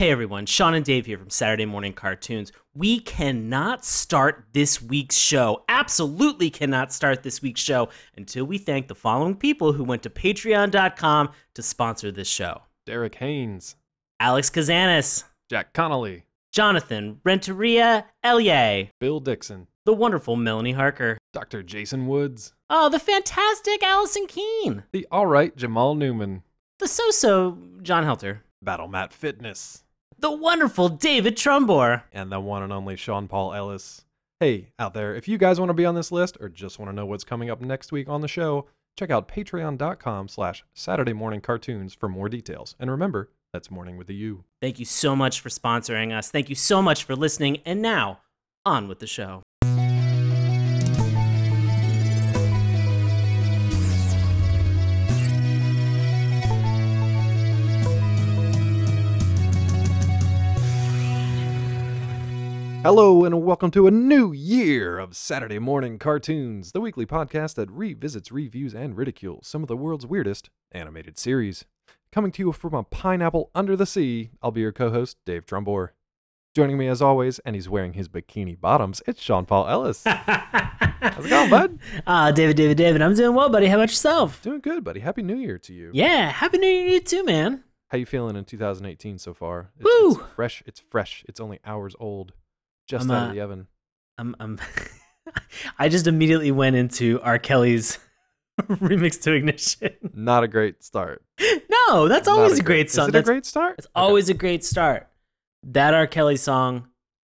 Hey everyone, Sean and Dave here from Saturday Morning Cartoons. We cannot start this week's show, absolutely cannot start this week's show until we thank the following people who went to patreon.com to sponsor this show. Derek Haynes, Alex Kazanis, Jack Connolly, Jonathan Renteria Elye, Bill Dixon, the wonderful Melanie Harker, Dr. Jason Woods, oh, the fantastic Allison Keene, the alright Jamal Newman, the so so John Helter, Battle Mat Fitness, the wonderful David Trumbore. and the one and only Sean Paul Ellis. Hey, out there, if you guys want to be on this list or just want to know what's coming up next week on the show, check out patreon.com slash Saturday Morning Cartoons for more details. And remember, that's morning with a U. Thank you so much for sponsoring us. Thank you so much for listening. And now, on with the show. Hello, and welcome to a new year of Saturday Morning Cartoons, the weekly podcast that revisits, reviews, and ridicules some of the world's weirdest animated series. Coming to you from a pineapple under the sea, I'll be your co host, Dave Trumbore. Joining me as always, and he's wearing his bikini bottoms, it's Sean Paul Ellis. How's it going, bud? Ah, David, David, David. I'm doing well, buddy. How about yourself? Doing good, buddy. Happy New Year to you. Yeah, happy New Year to you too, man. How you feeling in 2018 so far? It's, Woo! it's fresh. It's fresh. It's only hours old. Just I'm, out uh, of the oven. I'm, I'm I just immediately went into R. Kelly's remix to Ignition. Not a great start. No, that's always a great Is song. it a That's great start? It's Okay. always a great start. That R. Kelly song,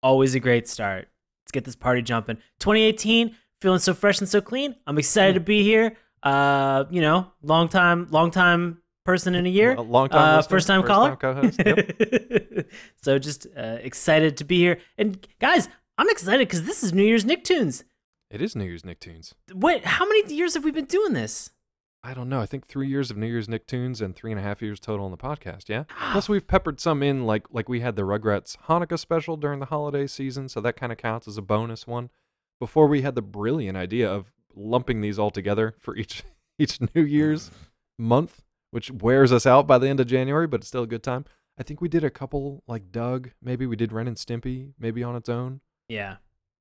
always a great start. Let's get this party jumping. 2018, feeling so fresh and so clean. I'm excited Hmm. to be here. Uh, you know, long time, long time person in a year. A long time Uh, first time caller. co-host. Yep. so just uh, excited to be here. And guys, I'm excited because this is New Year's Nicktoons. It is New Year's Nicktoons. Wait, how many years have we been doing this? I don't know. I think three years of New Year's Nicktoons and three and a half years total on the podcast. Yeah. Plus, we've peppered some in, like like we had the Rugrats Hanukkah special during the holiday season, so that kind of counts as a bonus one. Before we had the brilliant idea of lumping these all together for each each New Year's month, which wears us out by the end of January, but it's still a good time. I think we did a couple like Doug. Maybe we did Ren and Stimpy, maybe on its own. Yeah.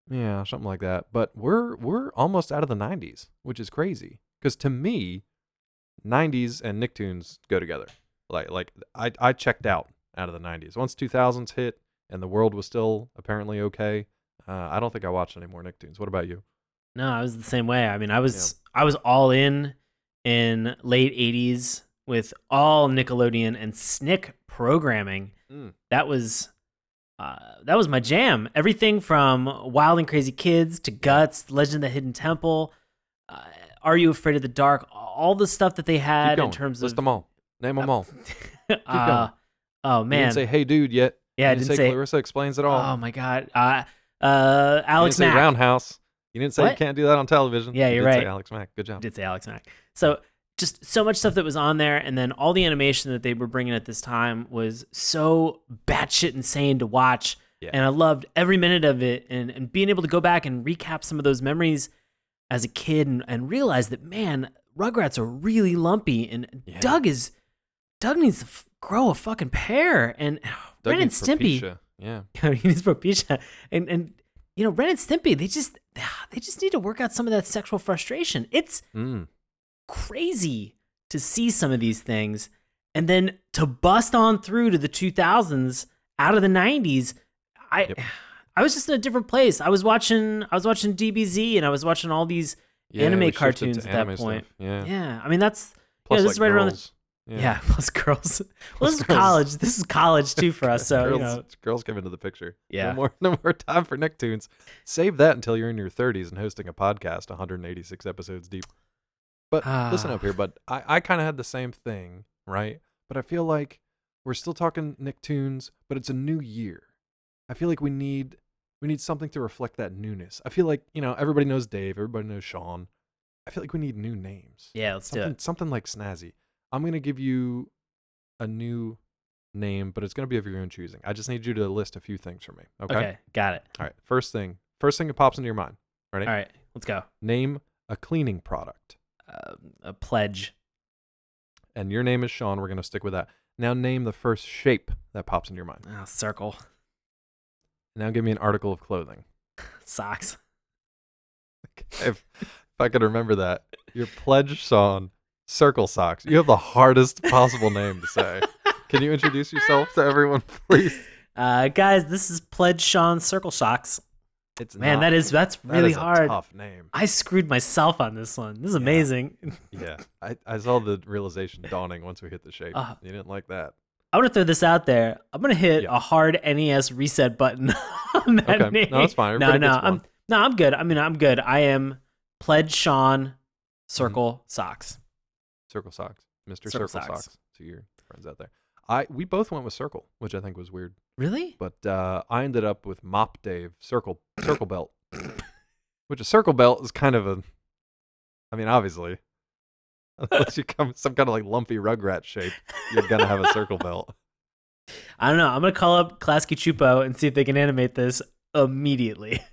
Yeah, something like that. But we're we're almost out of the 90s, which is crazy. Because to me, 90s and Nicktoons go together. Like like I I checked out out of the 90s once 2000s hit and the world was still apparently okay. Uh, I don't think I watched any more Nicktoons. What about you? No, I was the same way. I mean, I was I was all in in late '80s with all Nickelodeon and Snick programming. Mm. That was uh, that was my jam. Everything from Wild and Crazy Kids to Guts, Legend of the Hidden Temple. Uh, Are you afraid of the dark? All the stuff that they had in terms of. List of them all. Name them all. uh, oh You man, didn't say hey dude yet. yeah, I You didn't say, say. Clarissa explains it all. Oh my god, uh, uh, Alex you didn't say Mack. Roundhouse. You didn't say you can't do that on television. Yeah, You you're did say right. Alex Mack. Good job. did say Alex Mack. So just so much stuff that was on there, and then all the animation that they were bringing at this time was so batshit insane to watch, Yeah. and I loved every minute of it. And and being able to go back and recap some of those memories as a kid, and, and realize that man, Rugrats are really lumpy, and Yeah. Doug is Doug needs to f- grow a fucking pair, and Doug Ren and Stimpy. Propecia. Yeah. he needs Propecia. And and you know, Ren and Stimpy, they just they just need to work out some of that sexual frustration. It's Mm. Crazy to see some of these things and then to bust on through to the 2000s out of the 90s. I Yep. I was just in a different place. I was watching I was watching DBZ and I was watching all these Yeah, Anime cartoons to at that anime stuff. point. Yeah. yeah. I mean that's Plus, this like is right around the- girls. yeah, plus girls. well, Plus this is college. This is college too for us. So girls, you know, girls come into the picture. Yeah. No more, no more time for Nicktoons. Save that until you're in your 30s and hosting a podcast 186 episodes deep. But listen Ah. up here, but I, I kind of had the same thing, right? But I feel like we're still talking Nicktoons, but it's a new year. I feel like we need we need something to reflect that newness. I feel like, you know, everybody knows Dave, everybody knows Sean. I feel like we need new names. yeah, let's do something, it. something like snazzy. I'm gonna give you a new name, but it's gonna be of your own choosing. I just need you to list a few things for me. Okay. Okay, got it. All right. First thing. First thing that pops into your mind. Ready? All right, let's go. Name a cleaning product. Uh, a pledge. And your name is Sean. We're gonna stick with that. Now name the first shape that pops in your mind. Oh, circle. Now give me an article of clothing. Socks. if, if I could remember that, your pledge song, Circle Socks. You have the hardest possible name to say. Can you introduce yourself to everyone, please? Uh, guys, this is Pledge Sean Circle Socks. It's Man, not- that is that's that really is a hard. tough name. I screwed myself on this one. This is Yeah. amazing. Yeah, I, I saw the realization dawning once we hit the shape. Uh, you didn't like that. I'm gonna throw this out there. I'm gonna hit Yeah. a hard NES reset button on that Okay. name. No, that's fine. No, Everybody no, gets I'm no, I'm good. I mean, I'm good. I am Pledge Sean Circle Mm-hmm. Socks. Circle Socks, Mr. Circle Circle, Socks. Socks. to your friends out there. I we both went with Circle, which I think was weird, Really? but uh, I ended up with Mop Dave Circle Circle Belt, which a circle belt is kind of a. I mean, obviously, unless you come some kind of like lumpy rugrat shape, you're gonna have a circle belt. I don't know. I'm gonna call up Klasky Csupo and see if they can animate this immediately.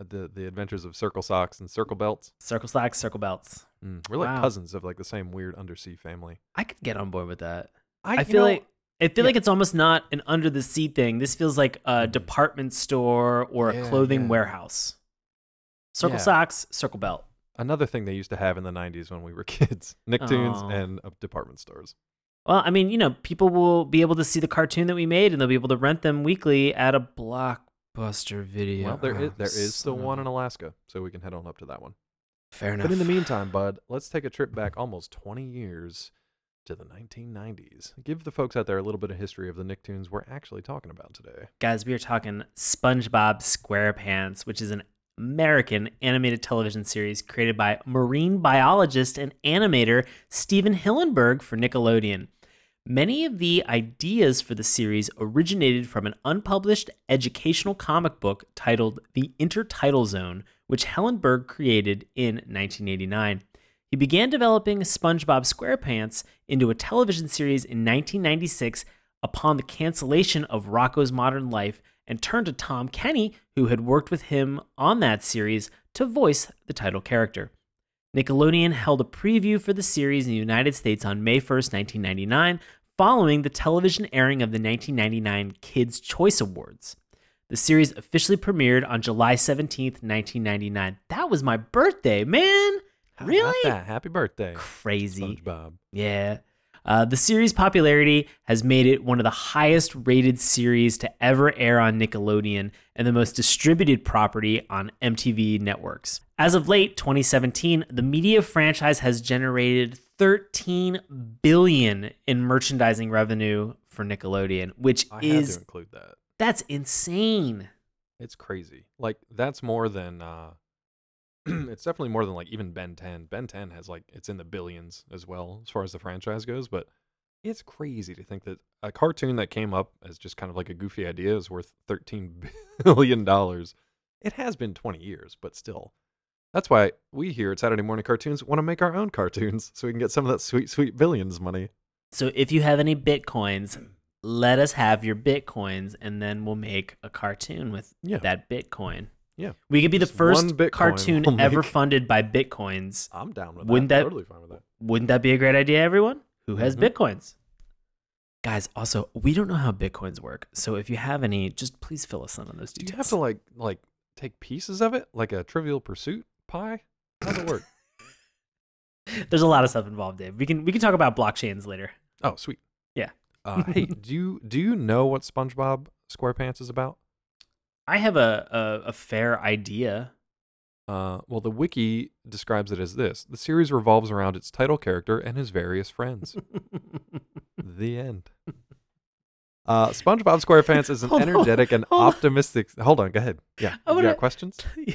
Uh, The the adventures of Circle Socks and Circle Belts. Circle socks, circle belts. Mm, we're like Wow. cousins of like the same weird undersea family. I could get on board with that. I, I, feel know, like I feel yeah. like it's almost not an under the sea thing. This feels like a department store or a Yeah, clothing yeah. warehouse. Circle socks, circle belt. another thing they used to have in the 90s when we were kids Nicktoons Oh. and uh, department stores. Well, I mean, you know, people will be able to see the cartoon that we made, and they'll be able to rent them weekly at a blockbuster video. Well, there is Oh, there is still one in Alaska, so we can head on up to that one. Fair enough. But in the meantime, bud, let's take a trip back almost 20 years to the 1990s. Give the folks out there a little bit of history of the Nicktoons we're actually talking about today. guys, we are talking SpongeBob SquarePants, which is an American animated television series created by marine biologist and animator Stephen Hillenburg for Nickelodeon. Many of the ideas for the series originated from an unpublished educational comic book titled The Intertidal Zone, which Hillenburg created in 1989. He began developing SpongeBob SquarePants into a television series in 1996 upon the cancellation of Rocko's Modern Life and turned to Tom Kenny, who had worked with him on that series, to voice the title character. Nickelodeon held a preview for the series in the United States on May 1st, 1999, following the television airing of the 1999 Kids' Choice Awards. The series officially premiered on July 17th, 1999. That was my birthday, man! How Really? Happy birthday, Crazy. SpongeBob. Yeah. Uh, the series' popularity has made it one of the highest rated series to ever air on Nickelodeon and the most distributed property on MTV networks. As of late 2017, the media franchise has generated 13 billion in merchandising revenue for Nickelodeon, which I is to include that. that's insane. It's crazy. Like that's more than uh it's definitely more than like even Ben 10. Ben 10 has like it's in the billions as well as far as the franchise goes, but it's crazy to think that a cartoon that came up as just kind of like a goofy idea is worth 13 billion dollars. It has been 20 years, but still. That's why we here at Saturday Morning Cartoons want to make our own cartoons so we can get some of that sweet sweet billions money. So if you have any bitcoins, let us have your bitcoins and then we'll make a cartoon with Yeah. that bitcoin. Yeah. We could be the Just first one Bitcoin cartoon will ever make- funded by bitcoins. I'm down with Wouldn't that. that- totally fine with that. Wouldn't that be a great idea, everyone? Who has Mhm. bitcoins? Guys, also, we don't know how bitcoins work. So if you have any, just please fill us in on those details. Do you have to like like take pieces of it like a Trivial Pursuit pie? How's it work? There's a lot of stuff involved, Dave. We can we can talk about blockchains later. oh, sweet. Yeah. Uh, hey, do you do you know what SpongeBob SquarePants is about? I have a, a, a fair idea. Uh, well, the wiki describes it as this: the series revolves around its title character and his various friends. the end. Uh, SpongeBob SquarePants is an Hold on, energetic and hold on. optimistic. Hold on, go ahead. Yeah, I you wanna- got questions?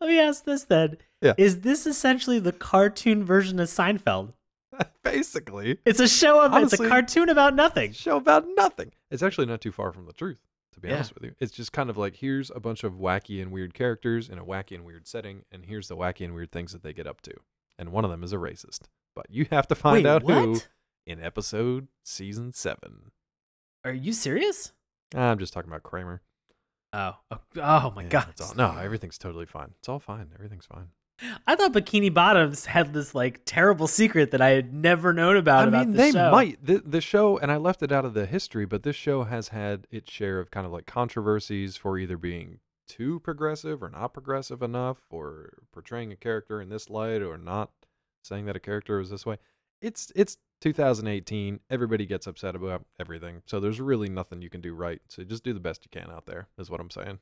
Let me ask this then. Yeah. Is this essentially the cartoon version of Seinfeld? Basically, It's a show of it's a cartoon about nothing. show about nothing. It's actually not too far from the truth, to be Yeah. honest with you. It's just kind of like here's a bunch of wacky and weird characters in a wacky and weird setting, and here's the wacky and weird things that they get up to. And one of them is a racist. But you have to find Wait, out who in episode season seven. Are you serious? I'm just talking about Kramer. Oh, oh, oh my Yeah, god. all- no, everything's totally fine. It's all fine. Everything's fine. I thought Bikini Bottoms had this like terrible secret that I had never known about. I about mean, the they show. might. The, the show, and I left it out of the history, but this show has had its share of kind of like controversies for either being too progressive or not progressive enough, or portraying a character in this light, or not saying that a character was this way. It's it's 2018. Everybody gets upset about everything, so there's really nothing you can do right. So just do the best you can out there. Is what I'm saying.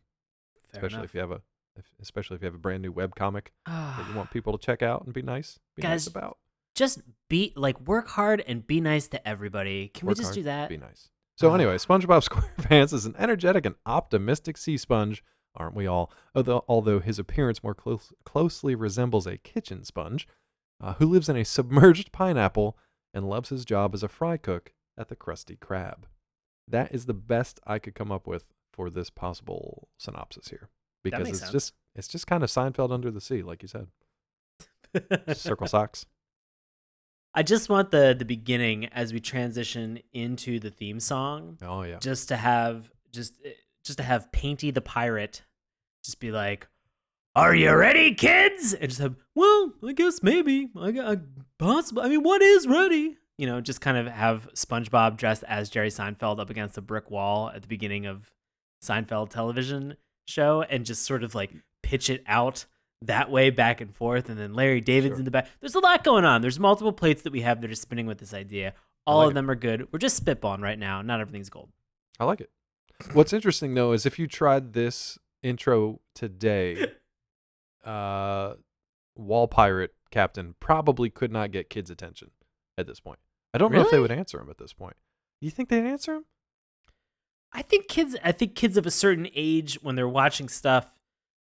Fair especially enough. if you have a, if, especially if you have a brand new web comic that you want Ah, people to check out and be nice, be Guys, nice about. just be like work hard and be nice to everybody. Can Work we just hard, do that? Be nice. So anyway, SpongeBob SquarePants is an energetic and optimistic sea sponge, aren't we all? Although, although his appearance more close, closely resembles a kitchen sponge, uh, who lives in a submerged pineapple and loves his job as a fry cook at the Krusty Krab. That is the best I could come up with for this possible synopsis here, because it's sense. just it's just kind of Seinfeld under the sea, like you said. Circle socks. I just want the the beginning as we transition into the theme song, Oh yeah. just to have just eh, just to have Painty the pirate just be like, "Are you ready, kids?" And just have, "Well, I guess maybe. I got possible. I mean, what is ready?" You know, just kind of have SpongeBob dressed as Jerry Seinfeld up against a brick wall at the beginning of Seinfeld television show, and just sort of like pitch it out that way back and forth, and then Larry David's Sure. in the back. There's a lot going on. There's multiple plates that we have that are spinning with this idea. All like of it. them are good. We're just spitballing right now. Not everything's gold. I like it. What's interesting though is if you tried this intro today, uh, Wall Pirate Captain probably could not get kids' attention at this point. I don't know if they would answer him at this point. You think they'd answer him? I think kids. I think kids of a certain age, when they're watching stuff,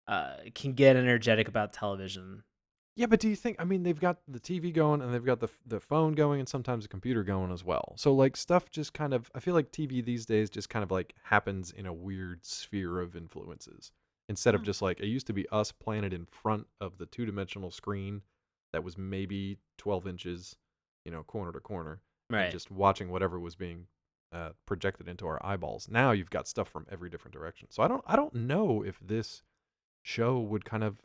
uh, can get energetic about television. Yeah, but do you think? I mean, they've got the TV going and they've got the the phone going and sometimes the computer going as well. So like stuff just kind of. I feel like TV these days just kind of like happens in a weird sphere of influences instead of Hmm. just like it used to be us planted in front of the two dimensional screen that was maybe twelve inches, you know, corner to corner, and Right. just watching whatever was being uh, projected into our eyeballs. Now you've got stuff from every different direction. So I don't I don't know if this show would kind of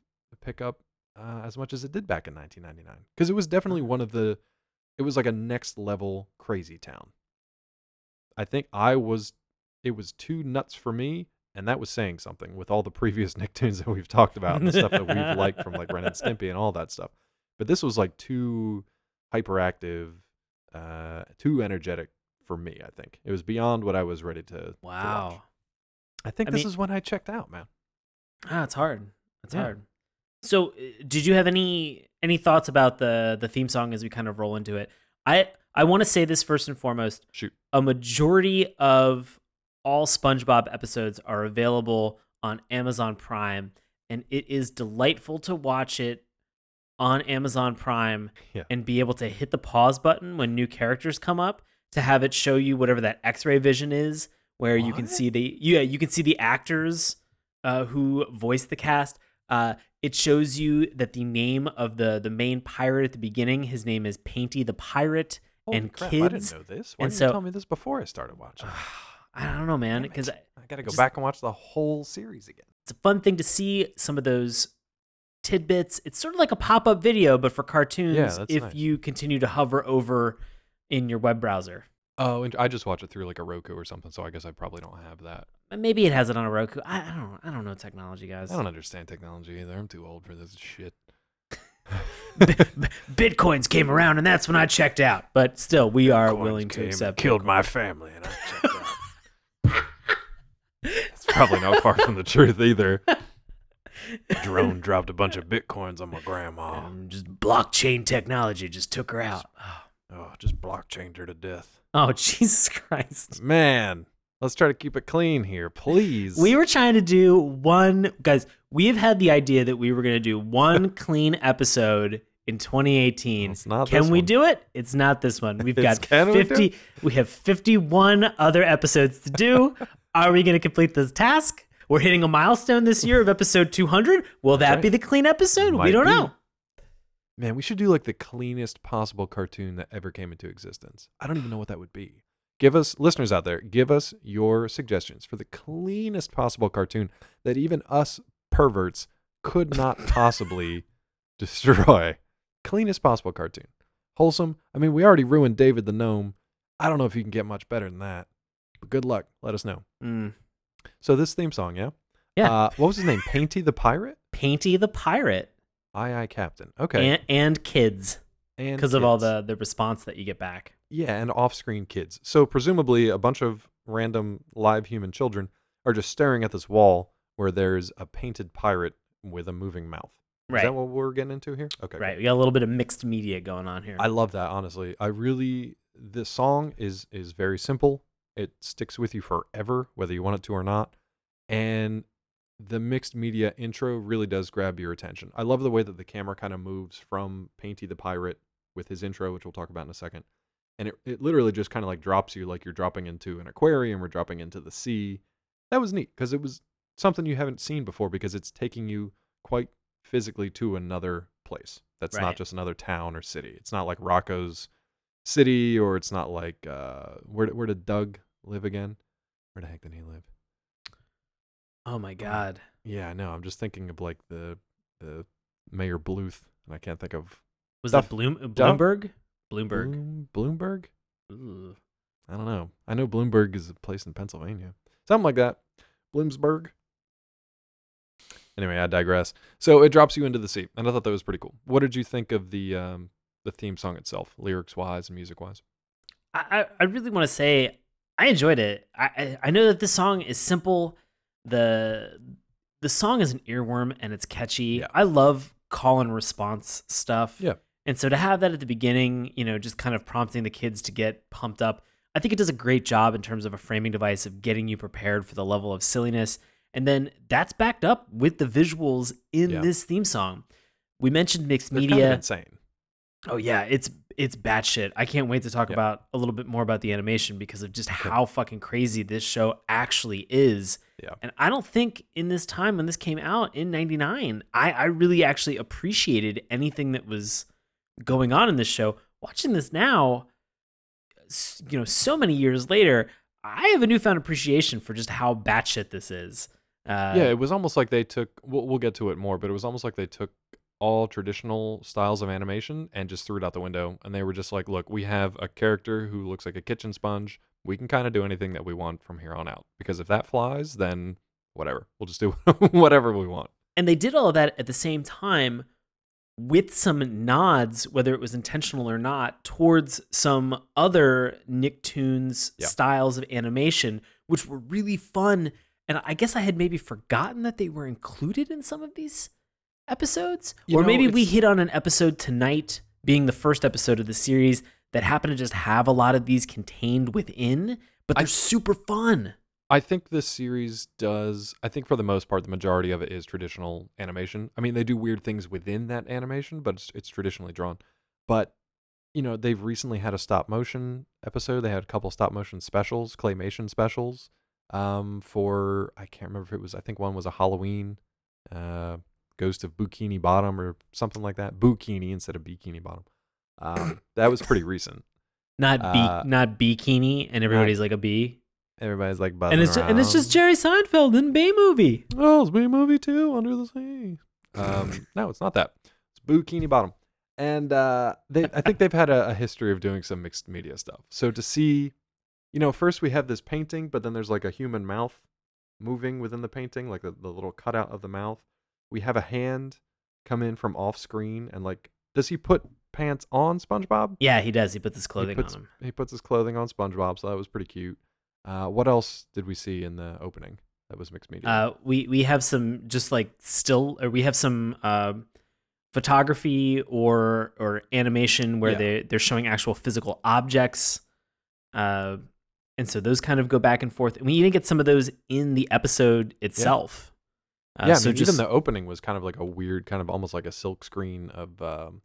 pick up uh, as much as it did back in 1999 because it was definitely one of the it was like a next level crazy town. I think I was it was too nuts for me and that was saying something with all the previous Nicktoons that we've talked about and the stuff that we've liked from like Ren and Stimpy and all that stuff. But this was like too hyperactive, uh, too energetic for me. I think it was beyond what I was ready to. to watch. Wow. I think I this mean- is when I checked out, man. Ah, it's hard. It's Yeah. hard. So, uh, did you have any any thoughts about the the theme song as we kind of roll into it? I I want to say this first and foremost. Shoot. A majority of all SpongeBob episodes are available on Amazon Prime, and it is delightful to watch it on Amazon Prime Yeah. and be able to hit the pause button when new characters come up to have it show you whatever that X-ray vision is, where you can see the yeah you can see the actors uh, who voice the cast. Uh, it shows you that the name of the the main pirate at the beginning, his name is Painty the Pirate, Holy and crap, kids. I didn't know this. Why and didn't so- you tell me this before I started watching? I don't know, man, because I got to go just- back and watch the whole series again. it's a fun thing to see some of those tidbits. It's sort of like a pop up video, but for cartoons. that's if nice. you continue to hover over in your web browser. Oh, and I just watch it through like a Roku or something, so I guess I probably don't have that. Maybe it has it on a Roku. I, I don't. I don't know technology, guys. I don't understand technology either. I'm too old for this shit. Bitcoins came around, and that's when I checked out. But still, we are willing to accept. Killed my family, and I checked out. It's probably not far from the truth either. Drone dropped a bunch of bitcoins on my grandma. Um, just blockchain technology just took her out. Oh, Oh, just blockchained her to death. Oh Jesus Christ! Man, let's try to keep it clean here, please. We were trying to do one, guys. We've had the idea that we were going to do one clean episode in 2018. It's not Can we one. do it? It's not this one. We've got can we 50. We have 51 other episodes to do. Are we going to complete this task? We're hitting a milestone this year of episode 200. Will that right. be the clean episode? we don't be. know. Man, we should do like the cleanest possible cartoon that ever came into existence. I don't even know what that would be. Give us, listeners out there, give us your suggestions for the cleanest possible cartoon that even us perverts could not possibly destroy. Cleanest possible cartoon. Wholesome. I mean, we already ruined David the Gnome. I don't know if you can get much better than that. But good luck. Let us know. Mm. So this theme song, yeah? Yeah. Uh, what was his name? Painty the Pirate? Painty the pirate Aye Aye Captain. Okay. and, and kids And because of all the the response that you get back. Yeah, and off-screen kids. So presumably a bunch of random live human children are just staring at this wall where there's a painted pirate with a moving mouth. Is Right. that what we're getting into here? Okay. right. We got a little bit of mixed media going on here. I love that honestly. I really this song is is very simple. It sticks with you forever whether you want it to or not. And the mixed media intro really does grab your attention. I love the way that the camera kind of moves from Painty the pirate with his intro, which we'll talk about in a second. And it, it literally just kind of like drops you like you're dropping into an aquarium or dropping into the sea. That was neat because it was something you haven't seen before because it's taking you quite physically to another place. That's Right. not just another town or city. It's not like Rocko's city or it's not like uh where where did Doug live again? Where the heck did he live? Oh my god. Yeah, I know. I'm just thinking of like the the Mayor Bluth, and I can't think of Was Duff- that Bloom Duff- Bloomberg? Bloomberg. Bloomberg. Ooh. I don't know. I know Bloomberg is a place in Pennsylvania, something like that. Bloomsburg. Anyway, I digress. So it drops you into the sea, and I thought that was pretty cool. What did you think of the um, the theme song itself, lyrics wise and music wise? I, I I really want to say I enjoyed it. I, I I know that this song is simple. The the song is an earworm and it's catchy. Yeah. I love call and response stuff. Yeah. And so to have that at the beginning, you know, just kind of prompting the kids to get pumped up, I think it does a great job in terms of a framing device of getting you prepared for the level of silliness. And then that's backed up with the visuals in Yeah. this theme song. We mentioned mixed They're media. kind of insane. Oh yeah, it's it's batshit. I can't wait to talk Yeah. about a little bit more about the animation because of just how fucking crazy this show actually is. Yeah. And I don't think in this time when this came out in '99, I I really actually appreciated anything that was going on in this show. Watching this now, you know, so many years later, I have a newfound appreciation for just how batshit this is. Uh, yeah, it was almost like they took. We'll, we'll get to it more, but it was almost like they took all traditional styles of animation and just threw it out the window. And they were just like, "Look, we have a character who looks like a kitchen sponge. We can kind of do anything that we want from here on out. Because if that flies, then whatever. We'll just do whatever we want." and they did all of that at the same time with some nods, whether it was intentional or not, towards some other Nicktoons Yeah. styles of animation, which were really fun. And I guess I had maybe forgotten that they were included in some of these episodes. You or know, maybe we hit on an episode tonight, being the first episode of the series, that happen to just have a lot of these contained within, but they're super fun. I think this series does. I think for the most part, the majority of it is traditional animation. I mean, they do weird things within that animation, but it's, it's traditionally drawn. But you know, they've recently had a stop motion episode. They had a couple stop motion specials, claymation specials. Um, for I can't remember if it was. I think one was a Halloween, uh, Ghost of Bikini Bottom or something like that. Bikini instead of Bikini Bottom. Um, that was pretty recent. Not be, Uh, not bikini, and everybody's like a bee. Everybody's like buzzing and it's and it's just. Jerry Seinfeld in Bee Movie. Oh, it's B movie too, Under the Sea. Um, no, it's not that. It's Bikini Bottom, and uh, they I think they've had a, a history of doing some mixed media stuff. So to see, you know, first we have this painting, but then there's like a human mouth moving within the painting, like the, the little cutout of the mouth. We have a hand come in from off screen, and like, does he put pants on SpongeBob? Yeah, he does. He puts his clothing he puts, on him. He puts his clothing on SpongeBob, so that was pretty cute. Uh, what else did we see in the opening that was mixed media? Uh, we we have some just like still, or we have some uh, photography or or animation where Yeah. they they're showing actual physical objects. Uh, and so those kind of go back and forth. And we even get some of those in the episode itself. Uh, yeah, I so mean, just even the opening was kind of like a weird, kind of almost like a silk screen of um,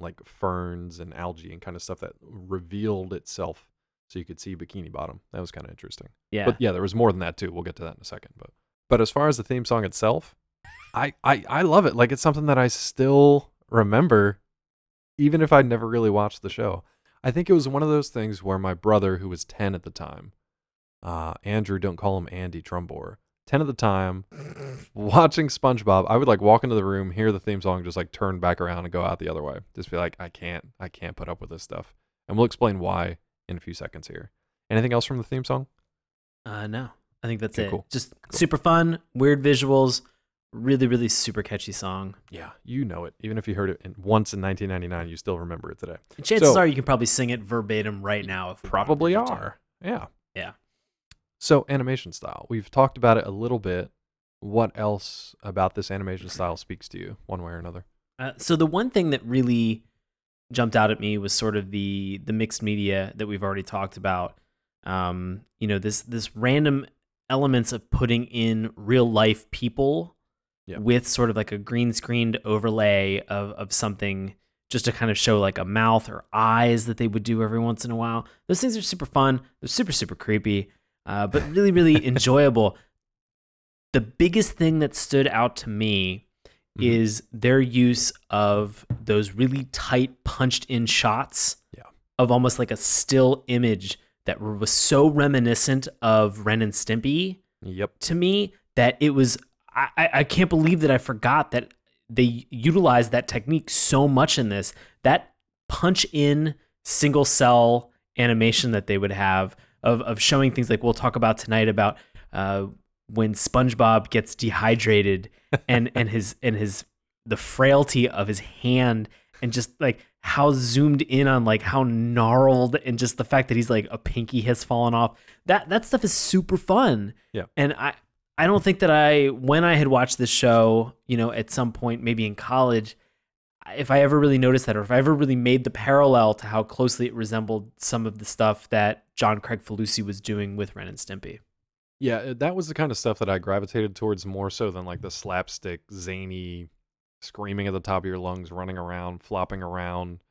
like ferns and algae and kind of stuff that revealed itself, so you could see Bikini Bottom. That was kind of interesting. yeah. But yeah, there was more than that too. We'll get to that in a second. But but as far as the theme song itself, I I I love it. Like it's something that I still remember, even if I'd never really watched the show. I think it was one of those things where my brother, who was ten at the time, uh, Andrew, don't call him Andy Trumbore, 10 at the time, watching SpongeBob. I would like walk into the room, hear the theme song, just like turn back around and go out the other way. Just be like, I can't, I can't put up with this stuff. And we'll explain why in a few seconds here. Anything else from the theme song? Uh, no, I think that's Okay, it. cool. Just super fun, weird visuals, really, really super catchy song. Yeah, you know it. Even if you heard it in, once in 1999, you still remember it today. And chances So- are you can probably sing it verbatim right now. If Probably are. Yeah. Yeah. So, animation style. We've talked about it a little bit. What else about this animation style speaks to you, one way or another? Uh, so the one thing that really jumped out at me was sort of the the mixed media that we've already talked about. Um, you know, this this random elements of putting in real life people Yeah. with sort of like a green screened overlay of of something just to kind of show like a mouth or eyes that they would do every once in a while. Those things are super fun. They're super super creepy, uh, but really really enjoyable. The biggest thing that stood out to me Mhm. is their use of those really tight punched in shots Yeah. of almost like a still image that was so reminiscent of Ren and Stimpy Yep. to me that it was I- I can't believe that I forgot that they utilized that technique so much in this. That punch in single cell animation that they would have of, of showing things like we'll talk about tonight about uh, when SpongeBob gets dehydrated and and his and his the frailty of his hand and just like how zoomed in on like how gnarled and just the fact that he's like a pinky has fallen off that that stuff is super fun Yeah. and i i don't think that i when i had watched this show you know at some point maybe in college if i ever really noticed that or if i ever really made the parallel to how closely it resembled some of the stuff that John Kricfalusi was doing with ren and stimpy Yeah, that was the kind of stuff that I gravitated towards more so than like the slapstick, zany, screaming at the top of your lungs, running around, flopping around,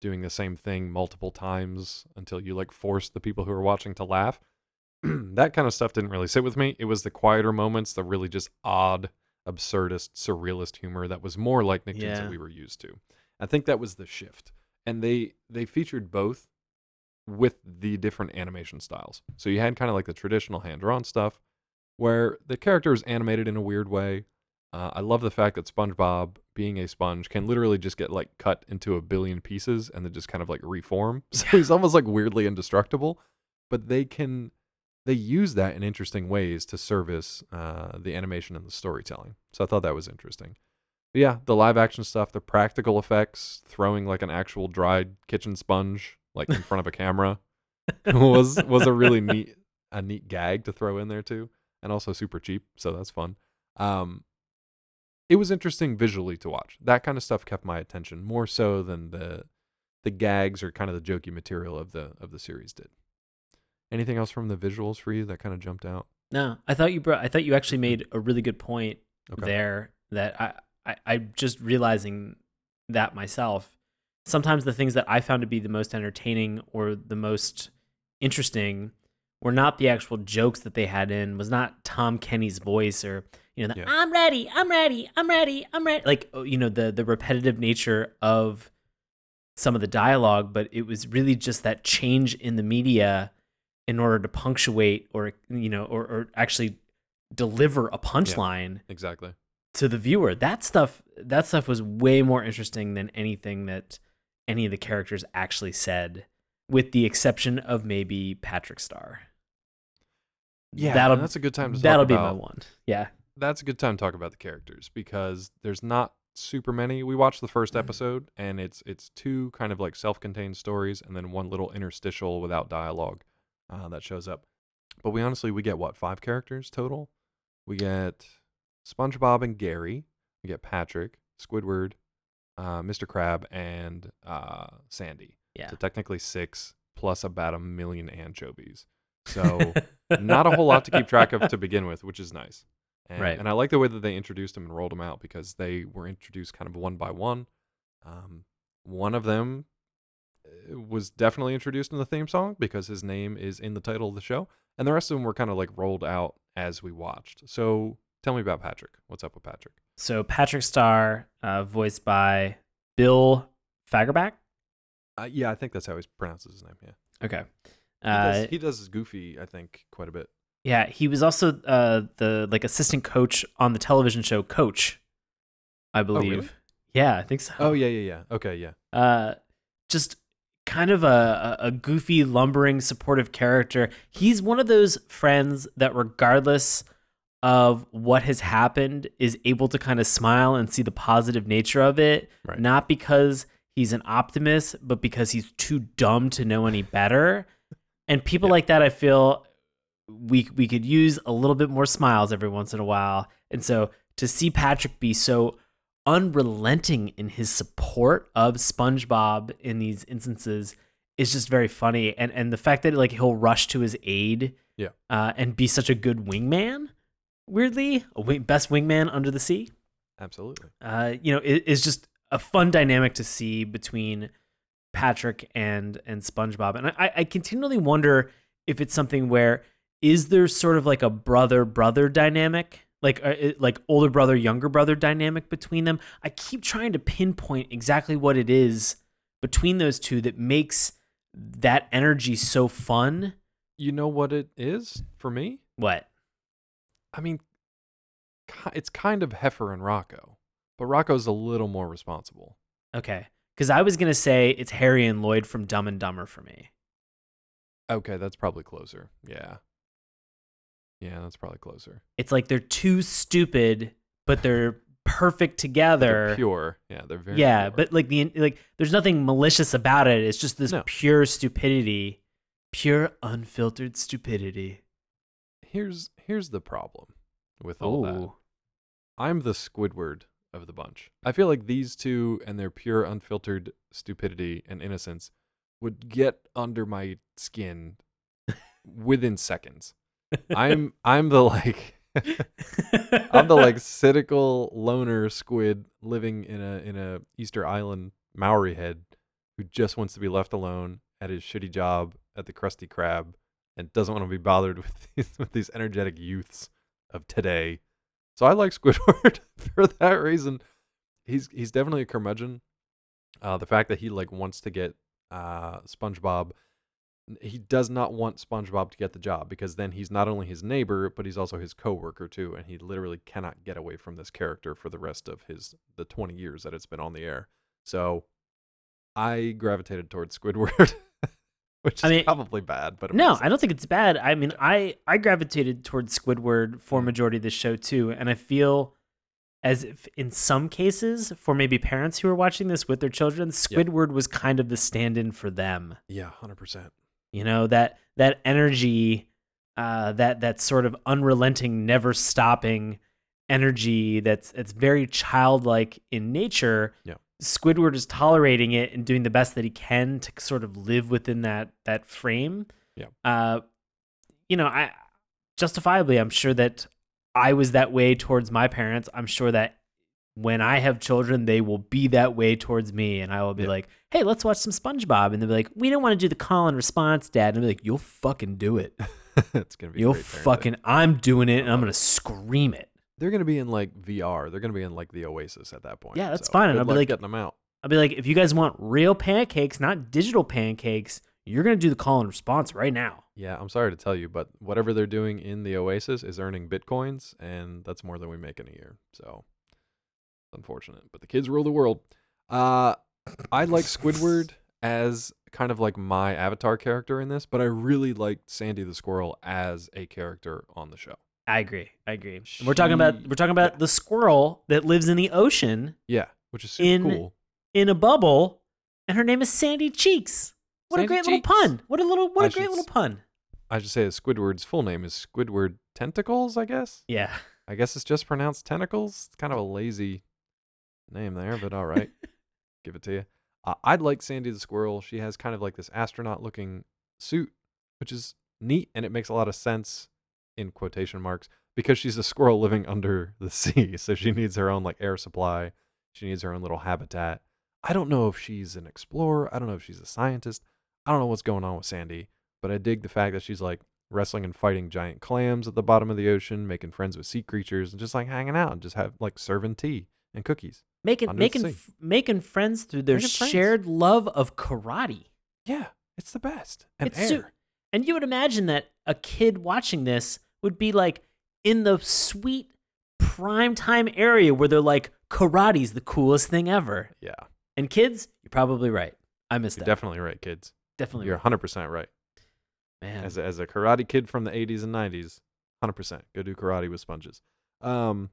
doing the same thing multiple times until you like force the people who are watching to laugh. that kind of stuff didn't really sit with me. It was the quieter moments, the really just odd, absurdist, surrealist humor that was more like Nicktoons Yeah. that we were used to. I think that was the shift. And they they featured both with the different animation styles. So you had kind of like the traditional hand drawn stuff where the character is animated in a weird way. Uh, I love the fact that SpongeBob, being a sponge, can literally just get like cut into a billion pieces and then just kind of like reform. So he's almost like weirdly indestructible. But they can they use that in interesting ways to service uh, the animation and the storytelling. So I thought that was interesting. But yeah, the live action stuff, the practical effects, throwing like an actual dried kitchen sponge like in front of a camera was was a really neat a neat gag to throw in there too, and also super cheap, so that's fun. Um, it was interesting visually to watch. That kind of stuff kept my attention more so than the the gags or kind of the jokey material of the of the series did. Anything else from the visuals for you that kind of jumped out? no i thought you brought i thought you actually made a really good point Okay. there that I, I I'm just realizing that myself. Sometimes the things that I found to be the most entertaining or the most interesting were not the actual jokes that they had in, was not Tom Kenny's voice or you know, the, Yeah. I'm ready, I'm ready, I'm ready, I'm ready. Like oh, you know, the the repetitive nature of some of the dialogue, but it was really just that change in the media in order to punctuate or you know, or, or actually deliver a punchline Exactly. to the viewer. That stuff that stuff was way more interesting than anything that any of the characters actually said, with the exception of maybe Patrick Star. Yeah, that'll that's a good time to that'll be my one. Yeah, that's a good time to talk about the characters because there's not super many. We watched the first Mm-hmm. episode and it's it's two kind of like self-contained stories and then one little interstitial without dialogue uh, that shows up. But we honestly we get what five characters total. We get SpongeBob and Gary. We get Patrick, Squidward, uh, Mr. Crab, and uh, Sandy. yeah. So technically six plus about a million anchovies. So not a whole lot to keep track of to begin with, which is nice. And, Right. And I like the way that they introduced them and rolled them out because they were introduced kind of one by one. Um, one of them was definitely introduced in the theme song because his name is in the title of the show, and the rest of them were kind of like rolled out as we watched. So tell me about Patrick. What's up with Patrick? So Patrick Star, uh, voiced by Bill Fagerbakke. Uh, yeah, I think that's how he pronounces his name. Yeah, Okay. he, Uh, does, he does his goofy. I think quite a bit. Yeah, he was also uh, the like assistant coach on the television show Coach, I believe. really? Yeah, I think so. Oh yeah, yeah, yeah. Okay, yeah. uh, just kind of a, a goofy, lumbering, supportive character. He's one of those friends that, regardless of what has happened, is able to kind of smile and see the positive nature of it. Right. Not because he's an optimist, but because he's too dumb to know any better. And people Yeah. like that, I feel we we could use a little bit more smiles every once in a while. And so to see Patrick be so unrelenting in his support of SpongeBob in these instances is just very funny. And and the fact that like he'll rush to his aid, Yeah. uh, and be such a good wingman. Weirdly, a wing, best wingman under the sea. Absolutely. Uh, you know, it is just a fun dynamic to see between Patrick and and SpongeBob. And I, I continually wonder if it's something where is there sort of like a brother brother dynamic, like uh, like older brother younger brother dynamic between them. I keep trying to pinpoint exactly what it is between those two that makes that energy so fun. You know what it is for me? What? I mean, it's kind of Heffer and Rocko, but Rocko's a little more responsible. Okay, because I was gonna say it's Harry and Lloyd from Dumb and Dumber for me. Okay, that's probably closer. Yeah. Yeah, that's probably closer. it's like they're too stupid, but they're perfect together. They're pure. Yeah, they're very yeah, pure. but like the like, there's nothing malicious about it. It's just this No. pure stupidity, pure unfiltered stupidity. here's here's the problem with all that. Oh, I'm the Squidward of the bunch. I feel like these two and their pure, unfiltered stupidity and innocence would get under my skin within seconds. I'm I'm the like I'm the like cynical loner squid living in a in a Easter Island Maori head who just wants to be left alone at his shitty job at the Krusty Krab and doesn't want to be bothered with these with these energetic youths of today. So I like Squidward for that reason. He's he's definitely a curmudgeon. Uh, the fact that he like wants to get uh, SpongeBob, he does not want SpongeBob to get the job because then he's not only his neighbor but he's also his coworker too, and he literally cannot get away from this character for the rest of his the twenty years that it's been on the air. So I gravitated towards Squidward, which is I mean, probably bad, but no, I don't think it's bad. I mean, I I gravitated towards Squidward for majority of the show too, and I feel as if in some cases for maybe parents who are watching this with their children, Squidward was kind of the stand-in for them. yeah, hundred percent. You know that that energy uh that that sort of unrelenting never stopping energy that's it's very childlike in nature Yeah. squidward is tolerating it and doing the best that he can to sort of live within that that frame Yeah. uh you know i justifiably i'm sure that i was that way towards my parents i'm sure that when I have children, they will be that way towards me, and I will be Yeah. like, "Hey, let's watch some SpongeBob," and they'll be like, "We don't want to do the call and response, Dad," and I'll be like, "You'll fucking do it. it's gonna be You'll fucking. I'm doing it, and I'm uh-huh. gonna scream it." They're gonna be in like VR. They're gonna be in like the Oasis at that point. Yeah, that's so fine, and I'll be like- getting them out. I'll be like, "If you guys want real pancakes, not digital pancakes, you're gonna do the call and response right now." Yeah, I'm sorry to tell you, but whatever they're doing in the Oasis is earning bitcoins, and that's more than we make in a year. So, unfortunate. But the kids rule the world. Uh, I like Squidward as kind of like my avatar character in this, but I really liked Sandy the Squirrel as a character on the show. I agree. I agree. And we're talking about we're talking about yeah. the squirrel that lives in the ocean Yeah, which is super In- cool. in a bubble, and her name is Sandy Cheeks. What a Sandy great little pun! What a little what a I great should little pun. I should say that Squidward's full name is Squidward Tentacles, I guess. Yeah. I guess it's just pronounced tentacles. It's kind of a lazy name there, but all right. Give it to you. Uh, I'd like Sandy the squirrel. She has kind of like this astronaut looking suit, which is neat and it makes a lot of sense in quotation marks because she's a squirrel living under the sea. So she needs her own like air supply. She needs her own little habitat. I don't know if she's an explorer. I don't know if she's a scientist. I don't know what's going on with Sandy, but I dig the fact that she's like wrestling and fighting giant clams at the bottom of the ocean, making friends with sea creatures, and just like hanging out and just have like serving tea and cookies. Making making f- making friends through their Making friends. shared love of karate. Yeah, it's the best. And It's su- air. And you would imagine that a kid watching this would be like in the sweet prime time area where they're like karate's the coolest thing ever. Yeah. And kids, you're probably right. I missed You're that. definitely right, kids. definitely You're right. 100% right. man. As a, as a karate kid from the 80s and 90s, 100%. Go do karate with sponges. Um,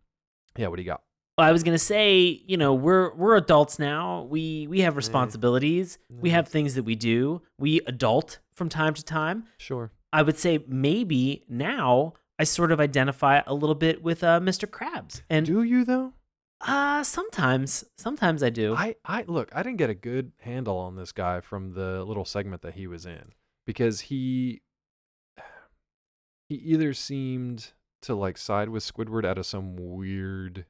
yeah, what do you got? Well, I was gonna say, you know, we're we're adults now. We we have responsibilities. We have things that we do. We adult from time to time. Sure. I would say maybe now I sort of identify a little bit with uh, Mr. Krabs, and do you though? uh sometimes sometimes I do. I, I look, I didn't get a good handle on this guy from the little segment that he was in because he he either seemed to like side with Squidward out of some weird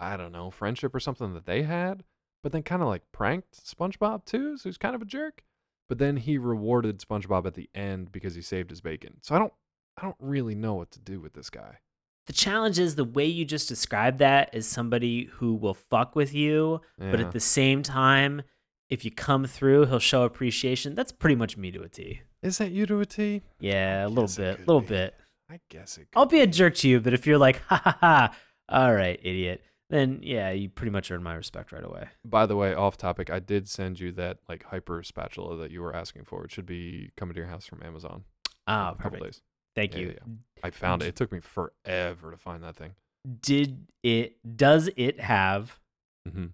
I don't know, friendship or something that they had, but then kind of like pranked SpongeBob too, so he's kind of a jerk. But then he rewarded SpongeBob at the end because he saved his bacon. So I don't I don't really know what to do with this guy. the challenge is the way you just described that is somebody who will fuck with you, but at the same time, if you come through, he'll show appreciation. That's pretty much me to a T. Is that you to a T? Yeah, I a little bit, a little be. bit. I guess it. I'll could be a jerk to you, but if you're like, ha ha ha, all right, idiot, then yeah, you pretty much earn my respect right away. By the way, off topic, I did send you that like hyper spatula that you were asking for. It should be coming to your house from Amazon. Ah, couple perfect. days. Thank Yeah, you. yeah, I found it. It took me forever to find that thing. Did it? Does it have hmm